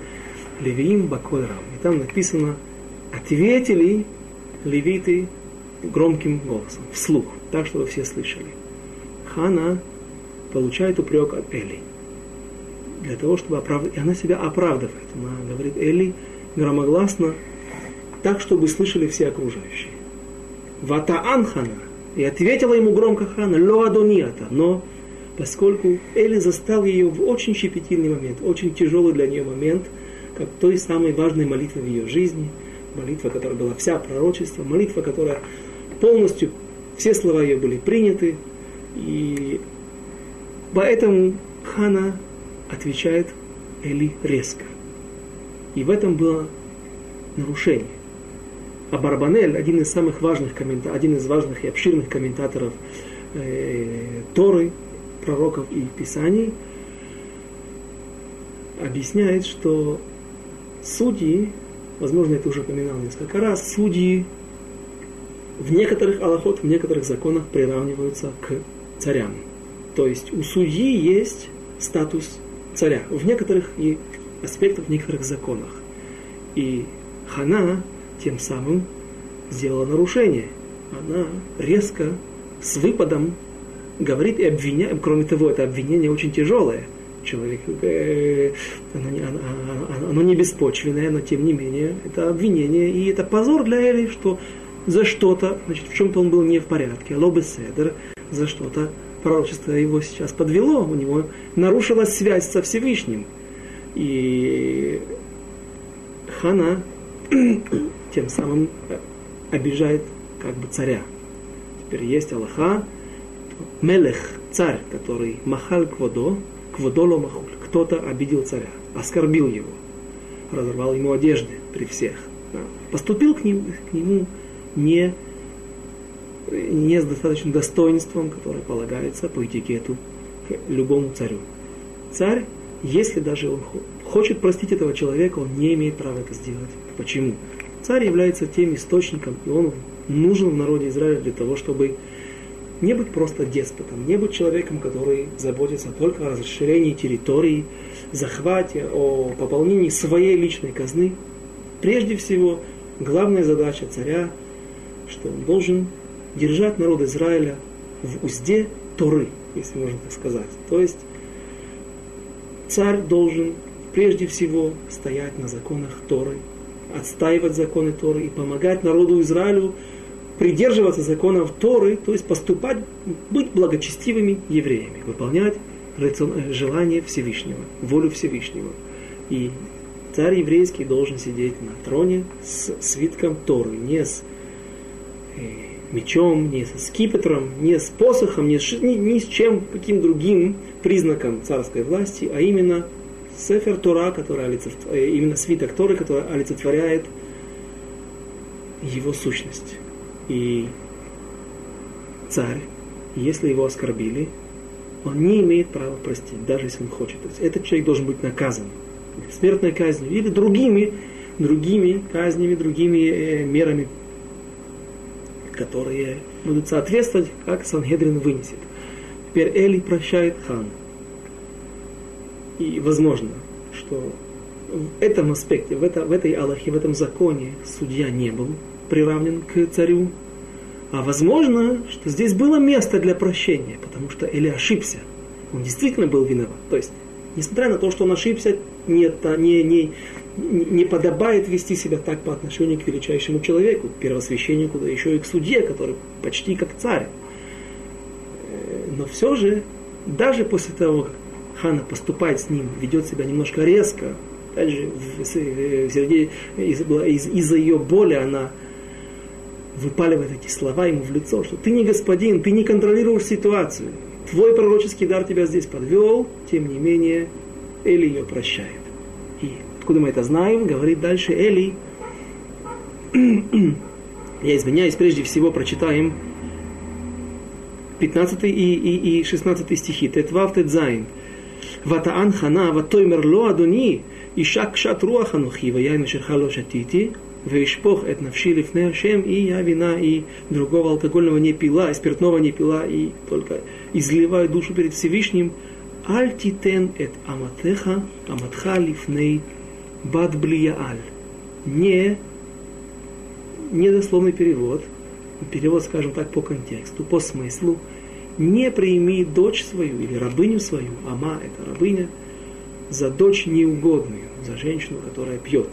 Левиим Бакольрам. И там написано, ответили левиты громким голосом, вслух, так, чтобы все слышали. Хана получает упрек от Эли. Для того, чтобы оправдать. И она себя оправдывает. Она говорит, Эли громогласно так, чтобы слышали все окружающие. Ватаан хана. И ответила ему громко хана, ло адонията. Но поскольку Эли застал ее в очень щепетильный момент, очень тяжелый для нее момент, как той самой важной молитвы в ее жизни, молитва, которая была вся пророчество, молитва, которая полностью, все слова ее были приняты, и поэтому Хана отвечает Эли резко. И в этом было нарушение. А Барбанель, один из самых важных комментаторов, один из важных и обширных комментаторов э, Торы, пророков и Писаний, объясняет, что судьи, возможно, это уже упоминал несколько раз, судьи в некоторых аллахот, в некоторых законах приравниваются к царям. То есть у судьи есть статус царя в некоторых и аспектах, в некоторых законах. И Хана тем самым сделала нарушение. Она резко, с выпадом говорит и обвиняет, кроме того, это обвинение очень тяжелое. Человек, э, оно, не, оно, оно не беспочвенное, но тем не менее, это обвинение, и это позор для Эли, что за что-то, значит, в чем-то он был не в порядке, лобы седер, за что-то пророчество его сейчас подвело, у него нарушилась связь со Всевышним. И Хана тем самым э, обижает как бы царя. Теперь есть Аллаха, Мелех, царь, который махал кводо, кводоло махуль. Кто-то обидел царя, оскорбил его, разорвал ему одежды при всех. Поступил к нему, к нему не, не с достаточным достоинством, которое полагается по этикету к любому царю. Царь, если даже он хочет простить этого человека, он не имеет права это сделать. Почему? Царь является тем источником, и он нужен в народе Израиля для того, чтобы не быть просто деспотом, не быть человеком, который заботится только о расширении территории, захвате, о пополнении своей личной казны. Прежде всего, главная задача царя, что он должен держать народ Израиля в узде Торы, если можно так сказать. То есть царь должен прежде всего стоять на законах Торы, отстаивать законы Торы и помогать народу Израилю придерживаться законов Торы, то есть поступать, быть благочестивыми евреями, выполнять желание Всевышнего, волю Всевышнего. И царь еврейский должен сидеть на троне с свитком Торы, не с э, мечом, не со скипетром, не с посохом, не с, ни, ни с чем, каким другим признаком царской власти, а именно Сефер Тора, который олицетворяет, э, именно свиток Торы, который олицетворяет его сущность. И царь, если его оскорбили, он не имеет права простить, даже если он хочет. То есть этот человек должен быть наказан смертной казнью или другими, другими казнями, другими э, мерами, которые будут соответствовать, как Сангедрин вынесет. Теперь Эли прощает хану. И возможно, что в этом аспекте, в, это, в этой Аллахе, в этом законе судья не был приравнен к царю. А возможно, что здесь было место для прощения, потому что Эли ошибся. Он действительно был виноват. То есть, несмотря на то, что он ошибся, не, не, не, не подобает вести себя так по отношению к величайшему человеку, к первосвященнику, да еще и к судье, который почти как царь. Э, но все же, даже после того, как Хана поступает с ним, ведет себя немножко резко. Опять же, в Сергее из, из, из-за ее боли она выпаливает такие слова ему в лицо, что ты не господин, ты не контролируешь ситуацию. Твой пророческий дар тебя здесь подвел, тем не менее, Эли ее прощает. И откуда мы это знаем, говорит дальше Эли. Я извиняюсь, прежде всего прочитаем 15 и, и, и 16 стихи. Тетвав тетзайн. Ватаан хана, ватоймер ло адуни, ишак шатруаханухива руах анухи, ваяйн вейшпох это навши лифне Ашем, и я вина и другого алкогольного не пила, и спиртного не пила, и только изливаю душу перед Всевышним. Альтитен эт аматеха, аматха лифней бад Не, Не, дословный перевод, перевод, скажем так, по контексту, по смыслу. Не прими дочь свою или рабыню свою, ама это рабыня, за дочь неугодную, за женщину, которая пьет.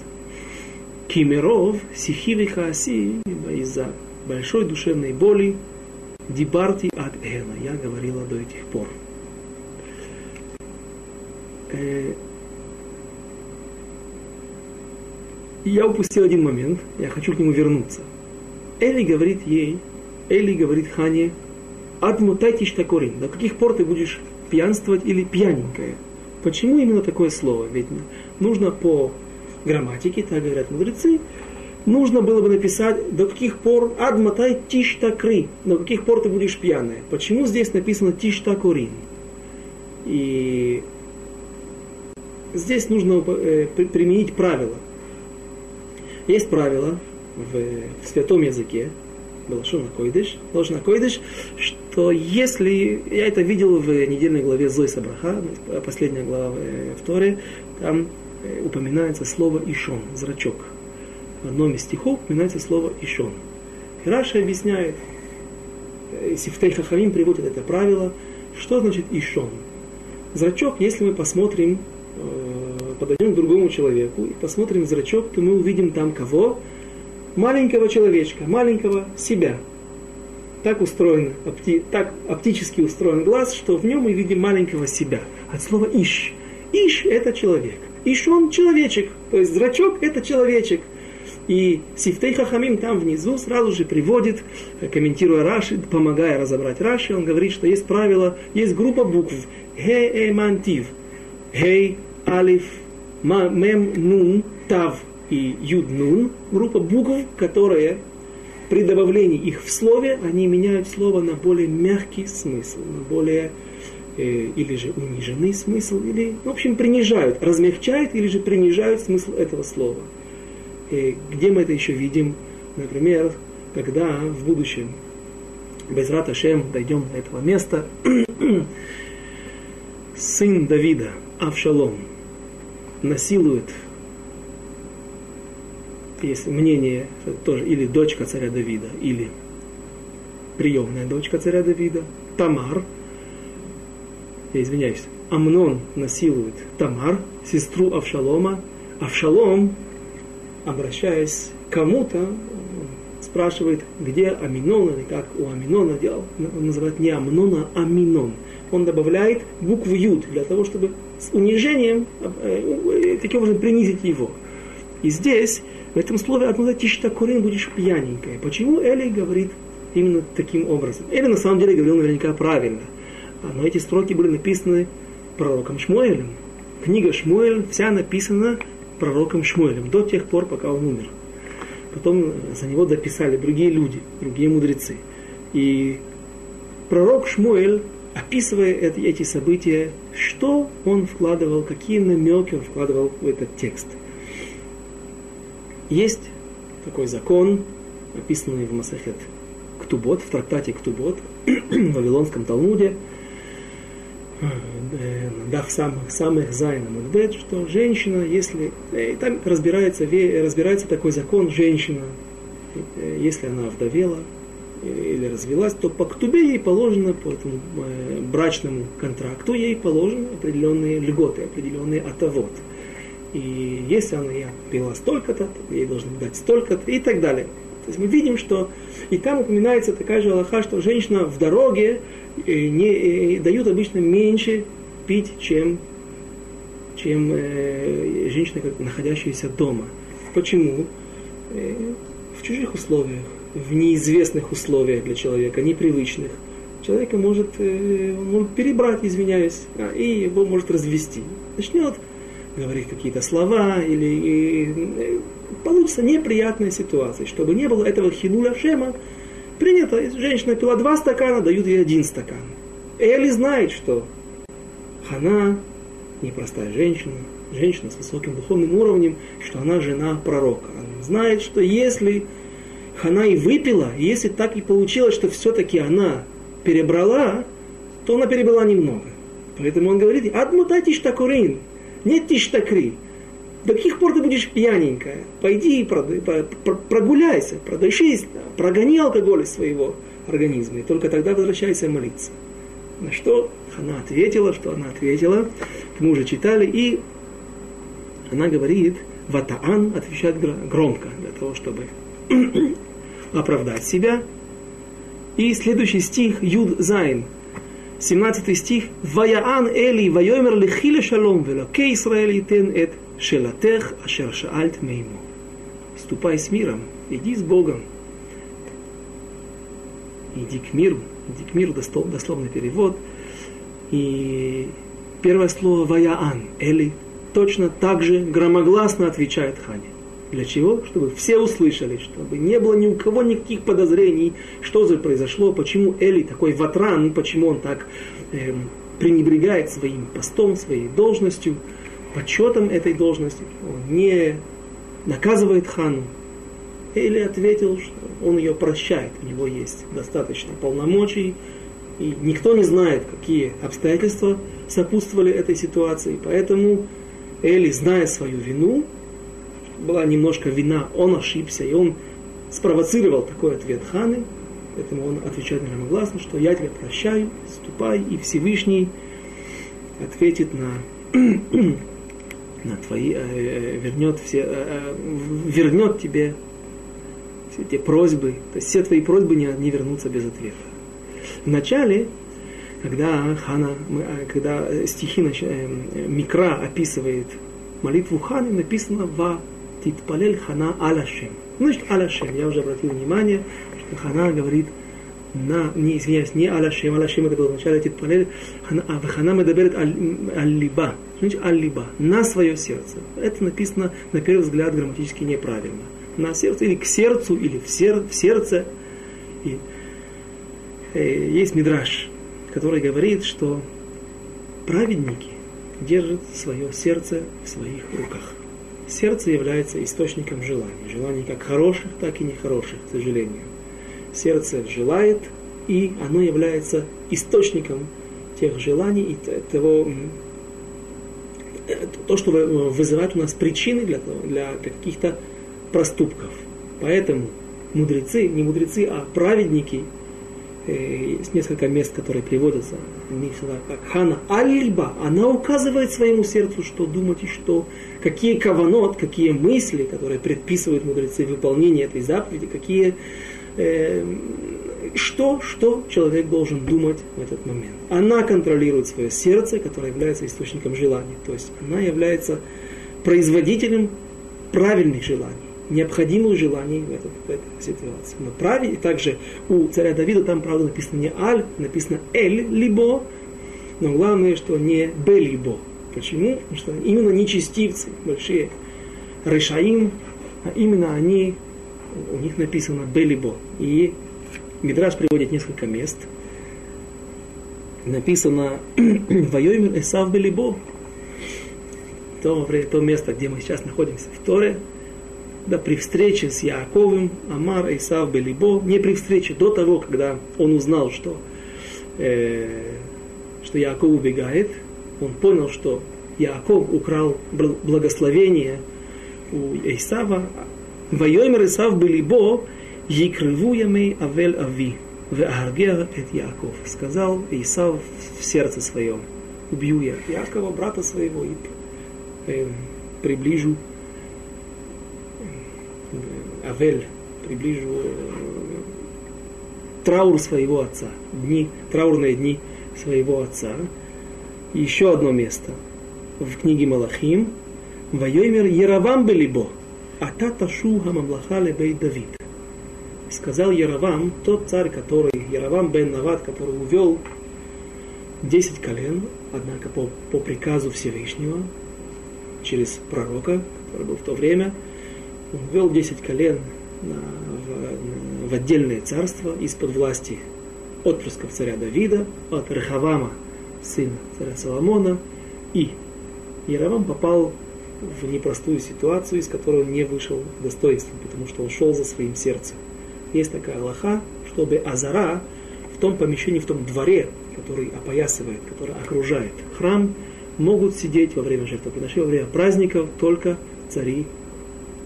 Кимеров, сихиви хааси, из-за большой душевной боли, дибарти от эла, я говорила до этих пор. Э, я упустил один момент, я хочу к нему вернуться. Эли говорит ей, Эли говорит Хане, Адмутайтиш такорин. До каких пор ты будешь пьянствовать или пьяненькая? Почему именно такое слово? Ведь нужно по грамматике, так говорят мудрецы, нужно было бы написать, до каких пор адматай тиш такри, до каких пор ты будешь пьяная. Почему здесь написано тиш такорин? И здесь нужно э, применить правило. Есть правило в, в святом языке, Балашона Койдыш, Балашона Койдыш, что если, я это видел в недельной главе Зой Сабраха, последняя глава в Торе, там э, упоминается слово Ишон, зрачок. В одном из стихов упоминается слово Ишон. И Раша объясняет, э, Сифтей Хахамим приводит это правило, что значит Ишон. Зрачок, если мы посмотрим, э, подойдем к другому человеку и посмотрим зрачок, то мы увидим там кого? маленького человечка, маленького себя. Так устроен, опти, так оптически устроен глаз, что в нем мы видим маленького себя. От слова «иш». «Иш» – это человек. «Иш» – он человечек. То есть зрачок – это человечек. И Сифтей Хахамим там внизу сразу же приводит, комментируя Раши, помогая разобрать Раши, он говорит, что есть правило, есть группа букв Хе Эмантив, Хей, Алиф, Мем, Нун, Тав и Юд-Нун, группа букв, которые при добавлении их в слове, они меняют слово на более мягкий смысл, на более или же униженный смысл, или, в общем, принижают, размягчают или же принижают смысл этого слова. И где мы это еще видим? Например, когда в будущем без Раташем дойдем до этого места, сын Давида, Авшалом, насилует есть мнение, что это тоже или дочка царя Давида, или приемная дочка царя Давида, Тамар, я извиняюсь, Амнон насилует Тамар, сестру Авшалома, Авшалом, обращаясь к кому-то, спрашивает, где Аминон, или как у Аминона делал, он не Амнона, а Аминон. Он добавляет букву Юд для того, чтобы с унижением э, таким образом принизить его. И здесь, в этом слове одно тиштакурин будешь пьяненькая. Почему Эли говорит именно таким образом? Эли на самом деле говорил наверняка правильно. Но эти строки были написаны пророком Шмуэлем. Книга Шмуэль вся написана пророком Шмуэлем до тех пор, пока он умер. Потом за него дописали другие люди, другие мудрецы. И пророк Шмуэль, описывая эти, эти события, что он вкладывал, какие намеки он вкладывал в этот текст. Есть такой закон, описанный в מסכת כתובות, в трактате Ктубот, в Вавилонском Талмуде, Э, דף סמך, סמך זין עמוד בית, что женщина, если... Э, там разбирается, разбирается такой закон, женщина, э, если она вдовела или развелась, то по ктубе ей положено, по этому брачному контракту, ей положены определенные льготы, определенные отовод. И если она я пила столько-то, то ей должны дать столько-то и так далее. То есть мы видим, что и там упоминается такая же Аллаха, что женщина в дороге не, э, дают обычно меньше пить, чем, чем э, женщины, находящиеся дома. Почему? Э, в чужих условиях, в неизвестных условиях для человека, непривычных. Человека может, э, может перебрать, извиняюсь, а, и его может развести. Начнет говорить какие-то слова, или и, э, получится неприятная ситуация. Чтобы не было этого хилуля шема, Принято, женщина пила два стакана, дают ей один стакан. Эли знает, что Хана непростая женщина, женщина с высоким духовным уровнем, что она жена пророка. Она знает, что если Хана и выпила, если так и получилось, что все-таки она перебрала, то она перебрала немного. Поэтому он говорит, адмута тиштакурин, нет тиштакри. До каких пор ты будешь пьяненькая? Пойди и прогуляйся, продышись, прогони алкоголь из своего организма, и только тогда возвращайся молиться. На что она ответила, что она ответила, мы уже читали, и она говорит, Ватаан отвечает громко, для того, чтобы оправдать себя. И следующий стих, Юд Зайн, 17 стих, Ваяан Эли, Вайомер лихиле шалом, велоке Исраэль тен эт шелатех ашер шаальт мейму. Ступай с миром, иди с Богом, иди к миру, иди к миру, дословный перевод. И первое слово «ваяан» Эли точно так же громогласно отвечает Хане. Для чего? Чтобы все услышали, чтобы не было ни у кого никаких подозрений, что же произошло, почему Эли такой ватран, почему он так эм, пренебрегает своим постом, своей должностью, почетом этой должности. Он не наказывает хану. Эли ответил, что он ее прощает, у него есть достаточно полномочий, и никто не знает, какие обстоятельства сопутствовали этой ситуации. Поэтому Эли, зная свою вину, была немножко вина, он ошибся, и он спровоцировал такой ответ Ханы, поэтому он отвечает громогласно, что я тебя прощаю, ступай, и Всевышний ответит на, на твои, э, э вернет, все, э, вернет тебе все эти просьбы, то есть все твои просьбы не, не вернутся без ответа. Вначале, когда Хана, когда стихи Микра описывает молитву Ханы, написано «Ва титпалель хана алашем». Значит, алашем. Я уже обратил внимание, что Хана говорит на, не, извиняюсь, не алашем, алашем это было вначале титпалель, а хана медаберет аль-либа. Значит, аль-либа, на свое сердце. Это написано, на первый взгляд, грамматически неправильно на сердце, или к сердцу, или в, сер, в сердце. И, э, есть мидраж, который говорит, что праведники держат свое сердце в своих руках. Сердце является источником желаний. Желаний как хороших, так и нехороших, к сожалению. Сердце желает, и оно является источником тех желаний и того, то, что вызывает у нас причины для, для каких-то проступков. Поэтому мудрецы, не мудрецы, а праведники э, есть несколько мест, которые приводятся, не всегда как Хана Альба, она указывает своему сердцу, что думать и что, какие каванот, какие мысли, которые предписывают мудрецы выполнение этой заповеди, какие, э, что, что человек должен думать в этот момент. Она контролирует свое сердце, которое является источником желаний, то есть она является производителем правильных желаний необходимых желаний в, этот, в этой ситуации. Но праве, и также у царя Давида там, правда, написано не Аль, написано Эль, либо, но главное, что не Б, либо. Почему? Потому что именно нечестивцы, большие решаим, а именно они, у них написано Б, либо. И Мидраш приводит несколько мест. Написано Вайомир Эсав Белибо. То, то место, где мы сейчас находимся в Торе, да, при встрече с Яаковым, Амар Исав Белибо, не при встрече, до того, когда он узнал, что, э, что Яаков убегает, он понял, что Яаков украл благословение у Исава. Вайомер Исав Белибо, Екрыву ямей Авель Ави, Веаргер эт Яаков. Сказал Исав в сердце своем, убью я Якова, брата своего, и э, приближу Авель, приближу э, траур своего отца, дни, траурные дни своего отца. Еще одно место в книге Малахим. Вайомер Яровам Белибо, Ата Ташу Хамамлаха Лебей Давид. Сказал Яровам, тот царь, который, Яровам бен Нават, который увел 10 колен, однако по, по приказу Всевышнего, через пророка, который был в то время, он ввел 10 колен на, в, в отдельное царство из-под власти отпрысков царя Давида, от Рехавама, сына царя Соломона, и Яровам попал в непростую ситуацию, из которой он не вышел достоинством, потому что он шел за своим сердцем. Есть такая Аллаха, чтобы Азара в том помещении, в том дворе, который опоясывает, который окружает храм, могут сидеть во время жертвоприношения, во время праздников только цари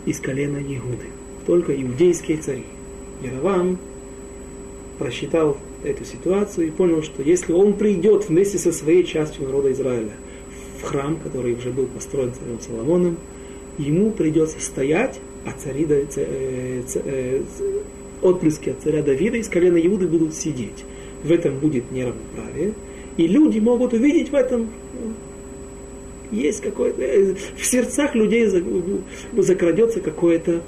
из колена Иуды. Только иудейские цари. Яровам просчитал эту ситуацию и понял, что если он придет вместе со своей частью народа Израиля в храм, который уже был построен царем Соломоном, ему придется стоять, а цари, э, э, отпрыски от царя Давида из колена Иуды будут сидеть. В этом будет неравноправие. И люди могут увидеть в этом есть какое-то, э, в сердцах людей закрадется какое-то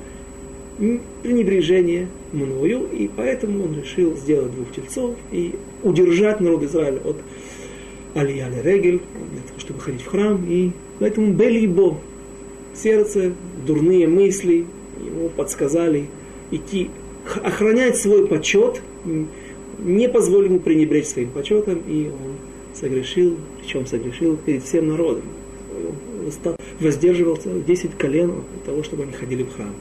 пренебрежение мною, и поэтому он решил сделать двух тельцов и удержать народ Израиля от Алияли Регель, для того, чтобы ходить в храм, и поэтому Белибо, сердце, дурные мысли ему подсказали идти, охранять свой почет, не позволил ему пренебречь своим почетом, и он согрешил, причем согрешил перед всем народом воздерживался 10 колен от того, чтобы они ходили в храм.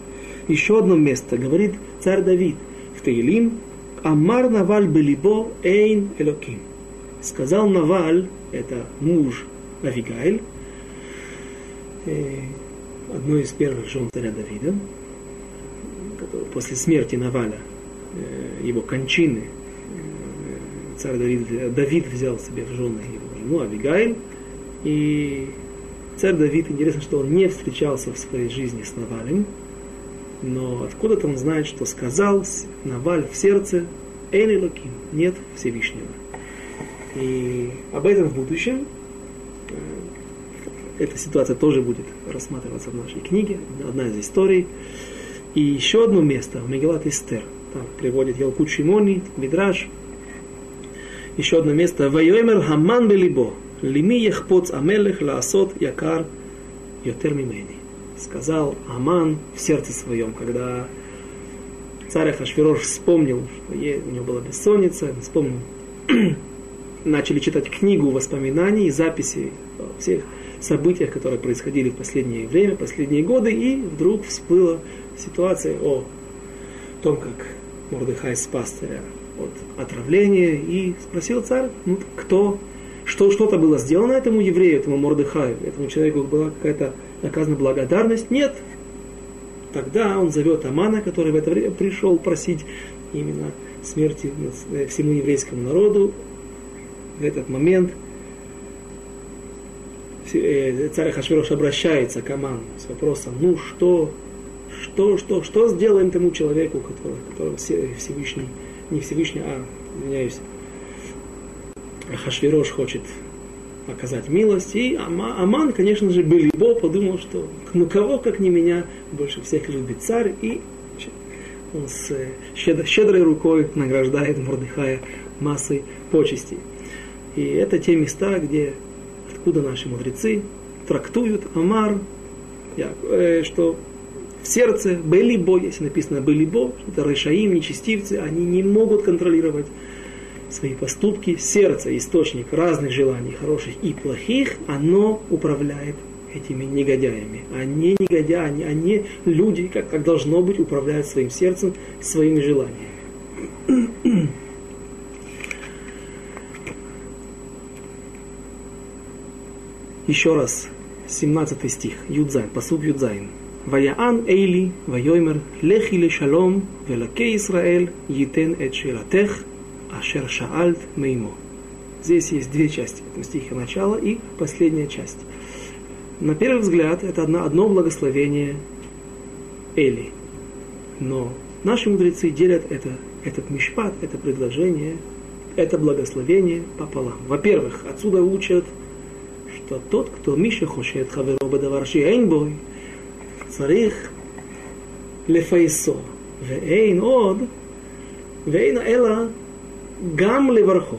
Еще одно место, говорит царь Давид в Таилим, Амар Наваль Белибо Эйн Элоким. Сказал Наваль, это муж Авигайль, э, одной из первых жен царя Давида, после смерти Наваля, э, его кончины, э, царь Давид, Давид взял себе в жены его жену Авигайль, и Царь Давид, интересно, что он не встречался в своей жизни с Навалем, но откуда-то он знает, что сказал Наваль в сердце Эли Лаким, нет Всевышнего. И об этом в будущем э, эта ситуация тоже будет рассматриваться в нашей книге, одна из историй. И еще одно место, Мегелат Истер, там приводит Ялкут Шимони, Мидраш. Еще одно место, Вайомер Хаман Белибо, Лими ехпоц амелех лаасот якар йотер мимени. Сказал Аман в сердце своем, когда царь Ахашвирош вспомнил, что у него была бессонница, вспомнил, начали читать книгу воспоминаний, записи о всех событиях, которые происходили в последнее время, последние годы, и вдруг всплыла ситуация о том, как Мордыхай спас царя от отравления, и спросил царь, ну, кто что что-то было сделано этому еврею, этому Мордыхаю, этому человеку была какая-то наказана благодарность? Нет. Тогда он зовет Амана, который в это время пришел просить именно смерти всему еврейскому народу. В этот момент царь Хашвирош обращается к Аману с вопросом, ну что, что, что, что сделаем тому человеку, которого, которого Всевышний, не Всевышний, а, извиняюсь, Хашвирош хочет оказать милость. И Аман, конечно же, Белибо подумал, что ну кого, как не меня, больше всех любит царь. И он с э, щедр, щедрой рукой награждает Мордыхая массой почестей. И это те места, где, откуда наши мудрецы трактуют Амар, э, что в сердце Белибо, если написано Белибо, это Решаим, нечестивцы, они не могут контролировать свои поступки, сердце, источник разных желаний, хороших и плохих, оно управляет этими негодяями. Они негодяи, они, они люди, как, как должно быть, управляют своим сердцем, своими желаниями. Еще раз, 17 стих, יוד זין, פסוק יוד זין. ויען עלי, ויאמר, לכי לשלום, ואלהי ישראל, יתן את שלתך, אשר שאלת מעמו. Здесь есть две части, в стихе начало и последняя часть. На первый взгляд это одно, одно благословение Эли. Но наши мудрецы делят это, этот משפט, это предложение, это благословение пополам. Во-первых, отсюда учат, что тот, кто Миша хочет хаверо бадаварши эйнбой, царих лефайсо, вейн од, вейн эла гам леверху.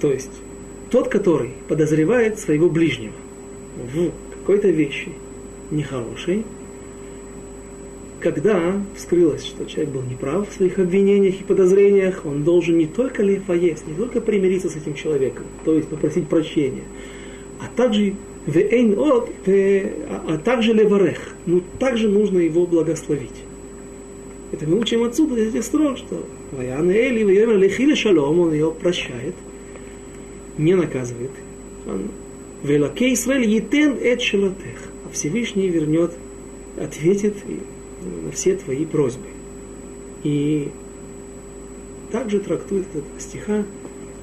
То есть тот, который подозревает своего ближнего. В какой-то вещи нехорошей, когда вскрылось, что человек был неправ в своих обвинениях и подозрениях, он должен не только лефаест, не только примириться с этим человеком, то есть попросить прощения, а также вейн от, а, а также леварех, ну также нужно его благословить. Это мы учим отсюда этих строк, что Ваян Эли, Ваян Лехили Шалом, он ее прощает, не наказывает. Велаке Израиль етен эт шелотех. А Всевышний вернет, ответит на все твои просьбы. И также трактует этот стиха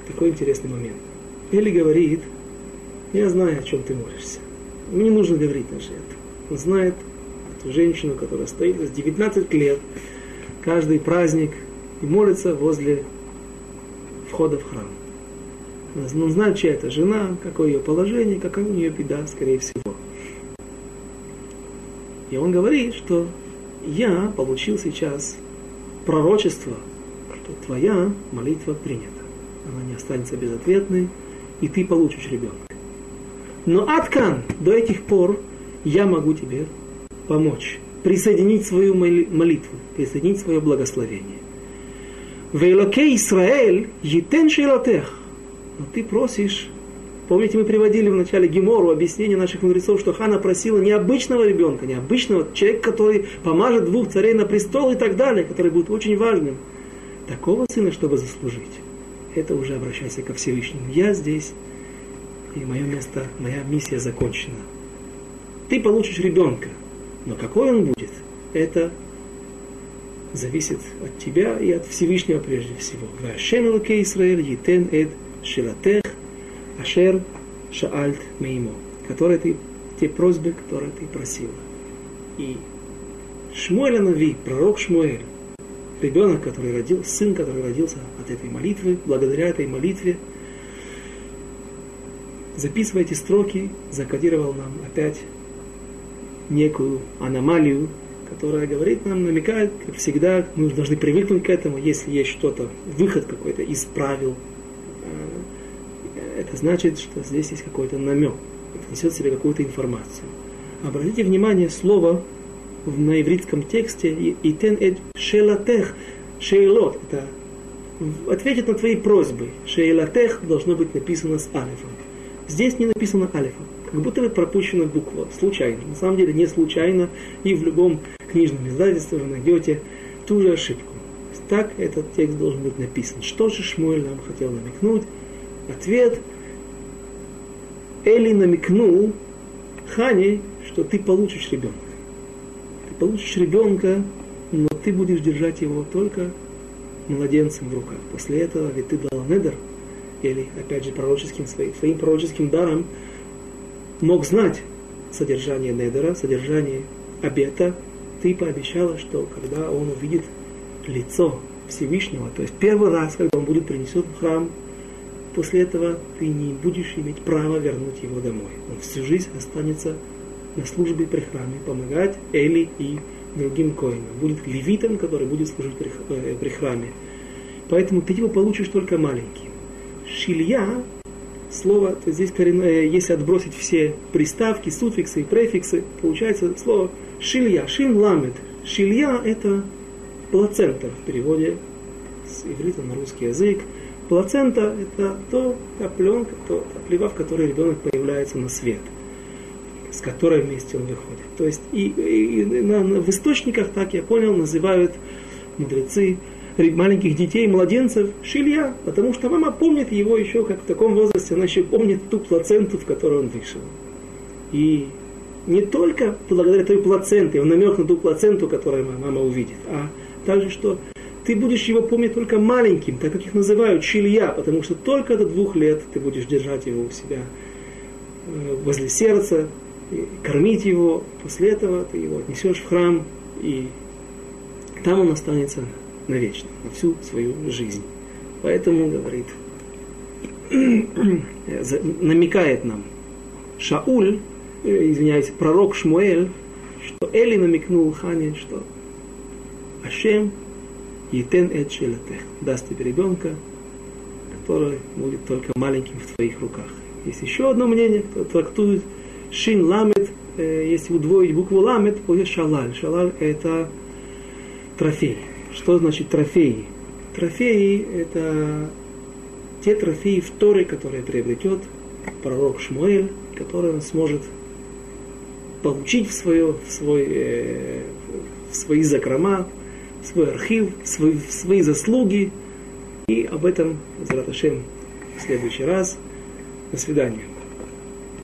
такой интересный момент. Эли говорит, я знаю, о чем ты молишься. Не нужно говорить даже это. Он знает эту женщину, которая стоит с 19 лет, каждый праздник и молится возле входа в храм. Он знает, чья это жена, какое ее положение, какая у нее беда, скорее всего. И он говорит, что я получил сейчас пророчество, что твоя молитва принята. Она не останется безответной, и ты получишь ребенка. Но Аткан, до этих пор я могу тебе помочь присоединить свою молитву, присоединить свое благословение. Вейлоке Израиль етен шейлотех. Но ты просишь, помните, мы приводили в начале Гемору объяснение наших мудрецов, что Хана просила не обычного ребенка, не обычного человека, который помажет двух царей на престол и так далее, который будет очень важным. Такого сына, чтобы заслужить. Это уже обращайся ко Всевышнему. Я здесь, и мое место, моя миссия закончена. Ты получишь ребенка, но какой он будет, это зависит от тебя и от Всевышнего прежде всего. Вашем Исраэль етен эд шилатех ашер шаальт меймо. Которые ты, те просьбы, которые ты просила. И Шмуэль Нави, пророк Шмуэль, ребенок, который родился, сын, который родился от этой молитвы, благодаря этой молитве, записывая эти строки, закодировал нам опять некую аномалию, которая говорит нам, намекает, как всегда, мы должны привыкнуть к этому, если есть что-то, выход какой-то из правил, значит, что здесь есть какой-то намек, несет в себе какую-то информацию. Обратите внимание, слово на ивритском тексте «итен эт шелатех», «шейлот» — это ответит на твои просьбы. «Шейлатех» должно быть написано с алифом. Здесь не написано алифом как будто бы пропущена буква, случайно. На самом деле не случайно, и в любом книжном издательстве вы найдете ту же ошибку. Так этот текст должен быть написан. Что же Шмуэль нам хотел намекнуть? Ответ. Эли намекнул Хане, что ты получишь ребенка. Ты получишь ребенка, но ты будешь держать его только младенцем в руках. После этого ведь ты дал недер, или, опять же, пророческим, своим, своим пророческим даром мог знать содержание недера, содержание обета, ты пообещала, что когда он увидит лицо Всевышнего, то есть первый раз, когда он будет принесен в храм, после этого ты не будешь иметь права вернуть его домой. Он всю жизнь останется на службе при храме, помогать Эли и другим коинам. Будет левитом, который будет служить при, э, при храме. Поэтому ты его получишь только маленьким. Шилья, слово, то здесь коренное, если отбросить все приставки, суффиксы и префиксы, получается слово шилья, шин ламет. Шилья это плацента в переводе с иврита на русский язык. Плацента это то, та то, та плева, в которой ребенок появляется на свет с которой вместе он выходит. То есть и, и, и на, на, в источниках, так я понял, называют мудрецы маленьких детей, младенцев, шилья, потому что мама помнит его еще, как в таком возрасте, она еще помнит ту плаценту, в которой он вышел. И не только благодаря той плаценте, он намек на ту плаценту, которую мама увидит, а также, что ты будешь его помнить только маленьким, так как их называют шилья, потому что только до двух лет ты будешь держать его у себя э, возле сердца, кормить его, после этого ты его отнесешь в храм, и там он останется навечно, на всю свою жизнь. Поэтому, говорит, намекает нам Шауль, э, извиняюсь, пророк Шмуэль, что Эли намекнул Хане, что Ашем Етен Эд Шелатех даст тебе ребенка, который будет только маленьким в твоих руках. Есть еще одно мнение, кто трактует Шин Ламет, если удвоить букву Ламет, будет Шалаль. Шалаль это трофей. Что значит трофеи? Трофеи это те трофеи в Торе, которые приобретет пророк Шмуэль, который он сможет получить в, свое, в, свой, э, в свои закрома, свой архив, в свои заслуги. И об этом, Зараташем, в следующий раз. До свидания.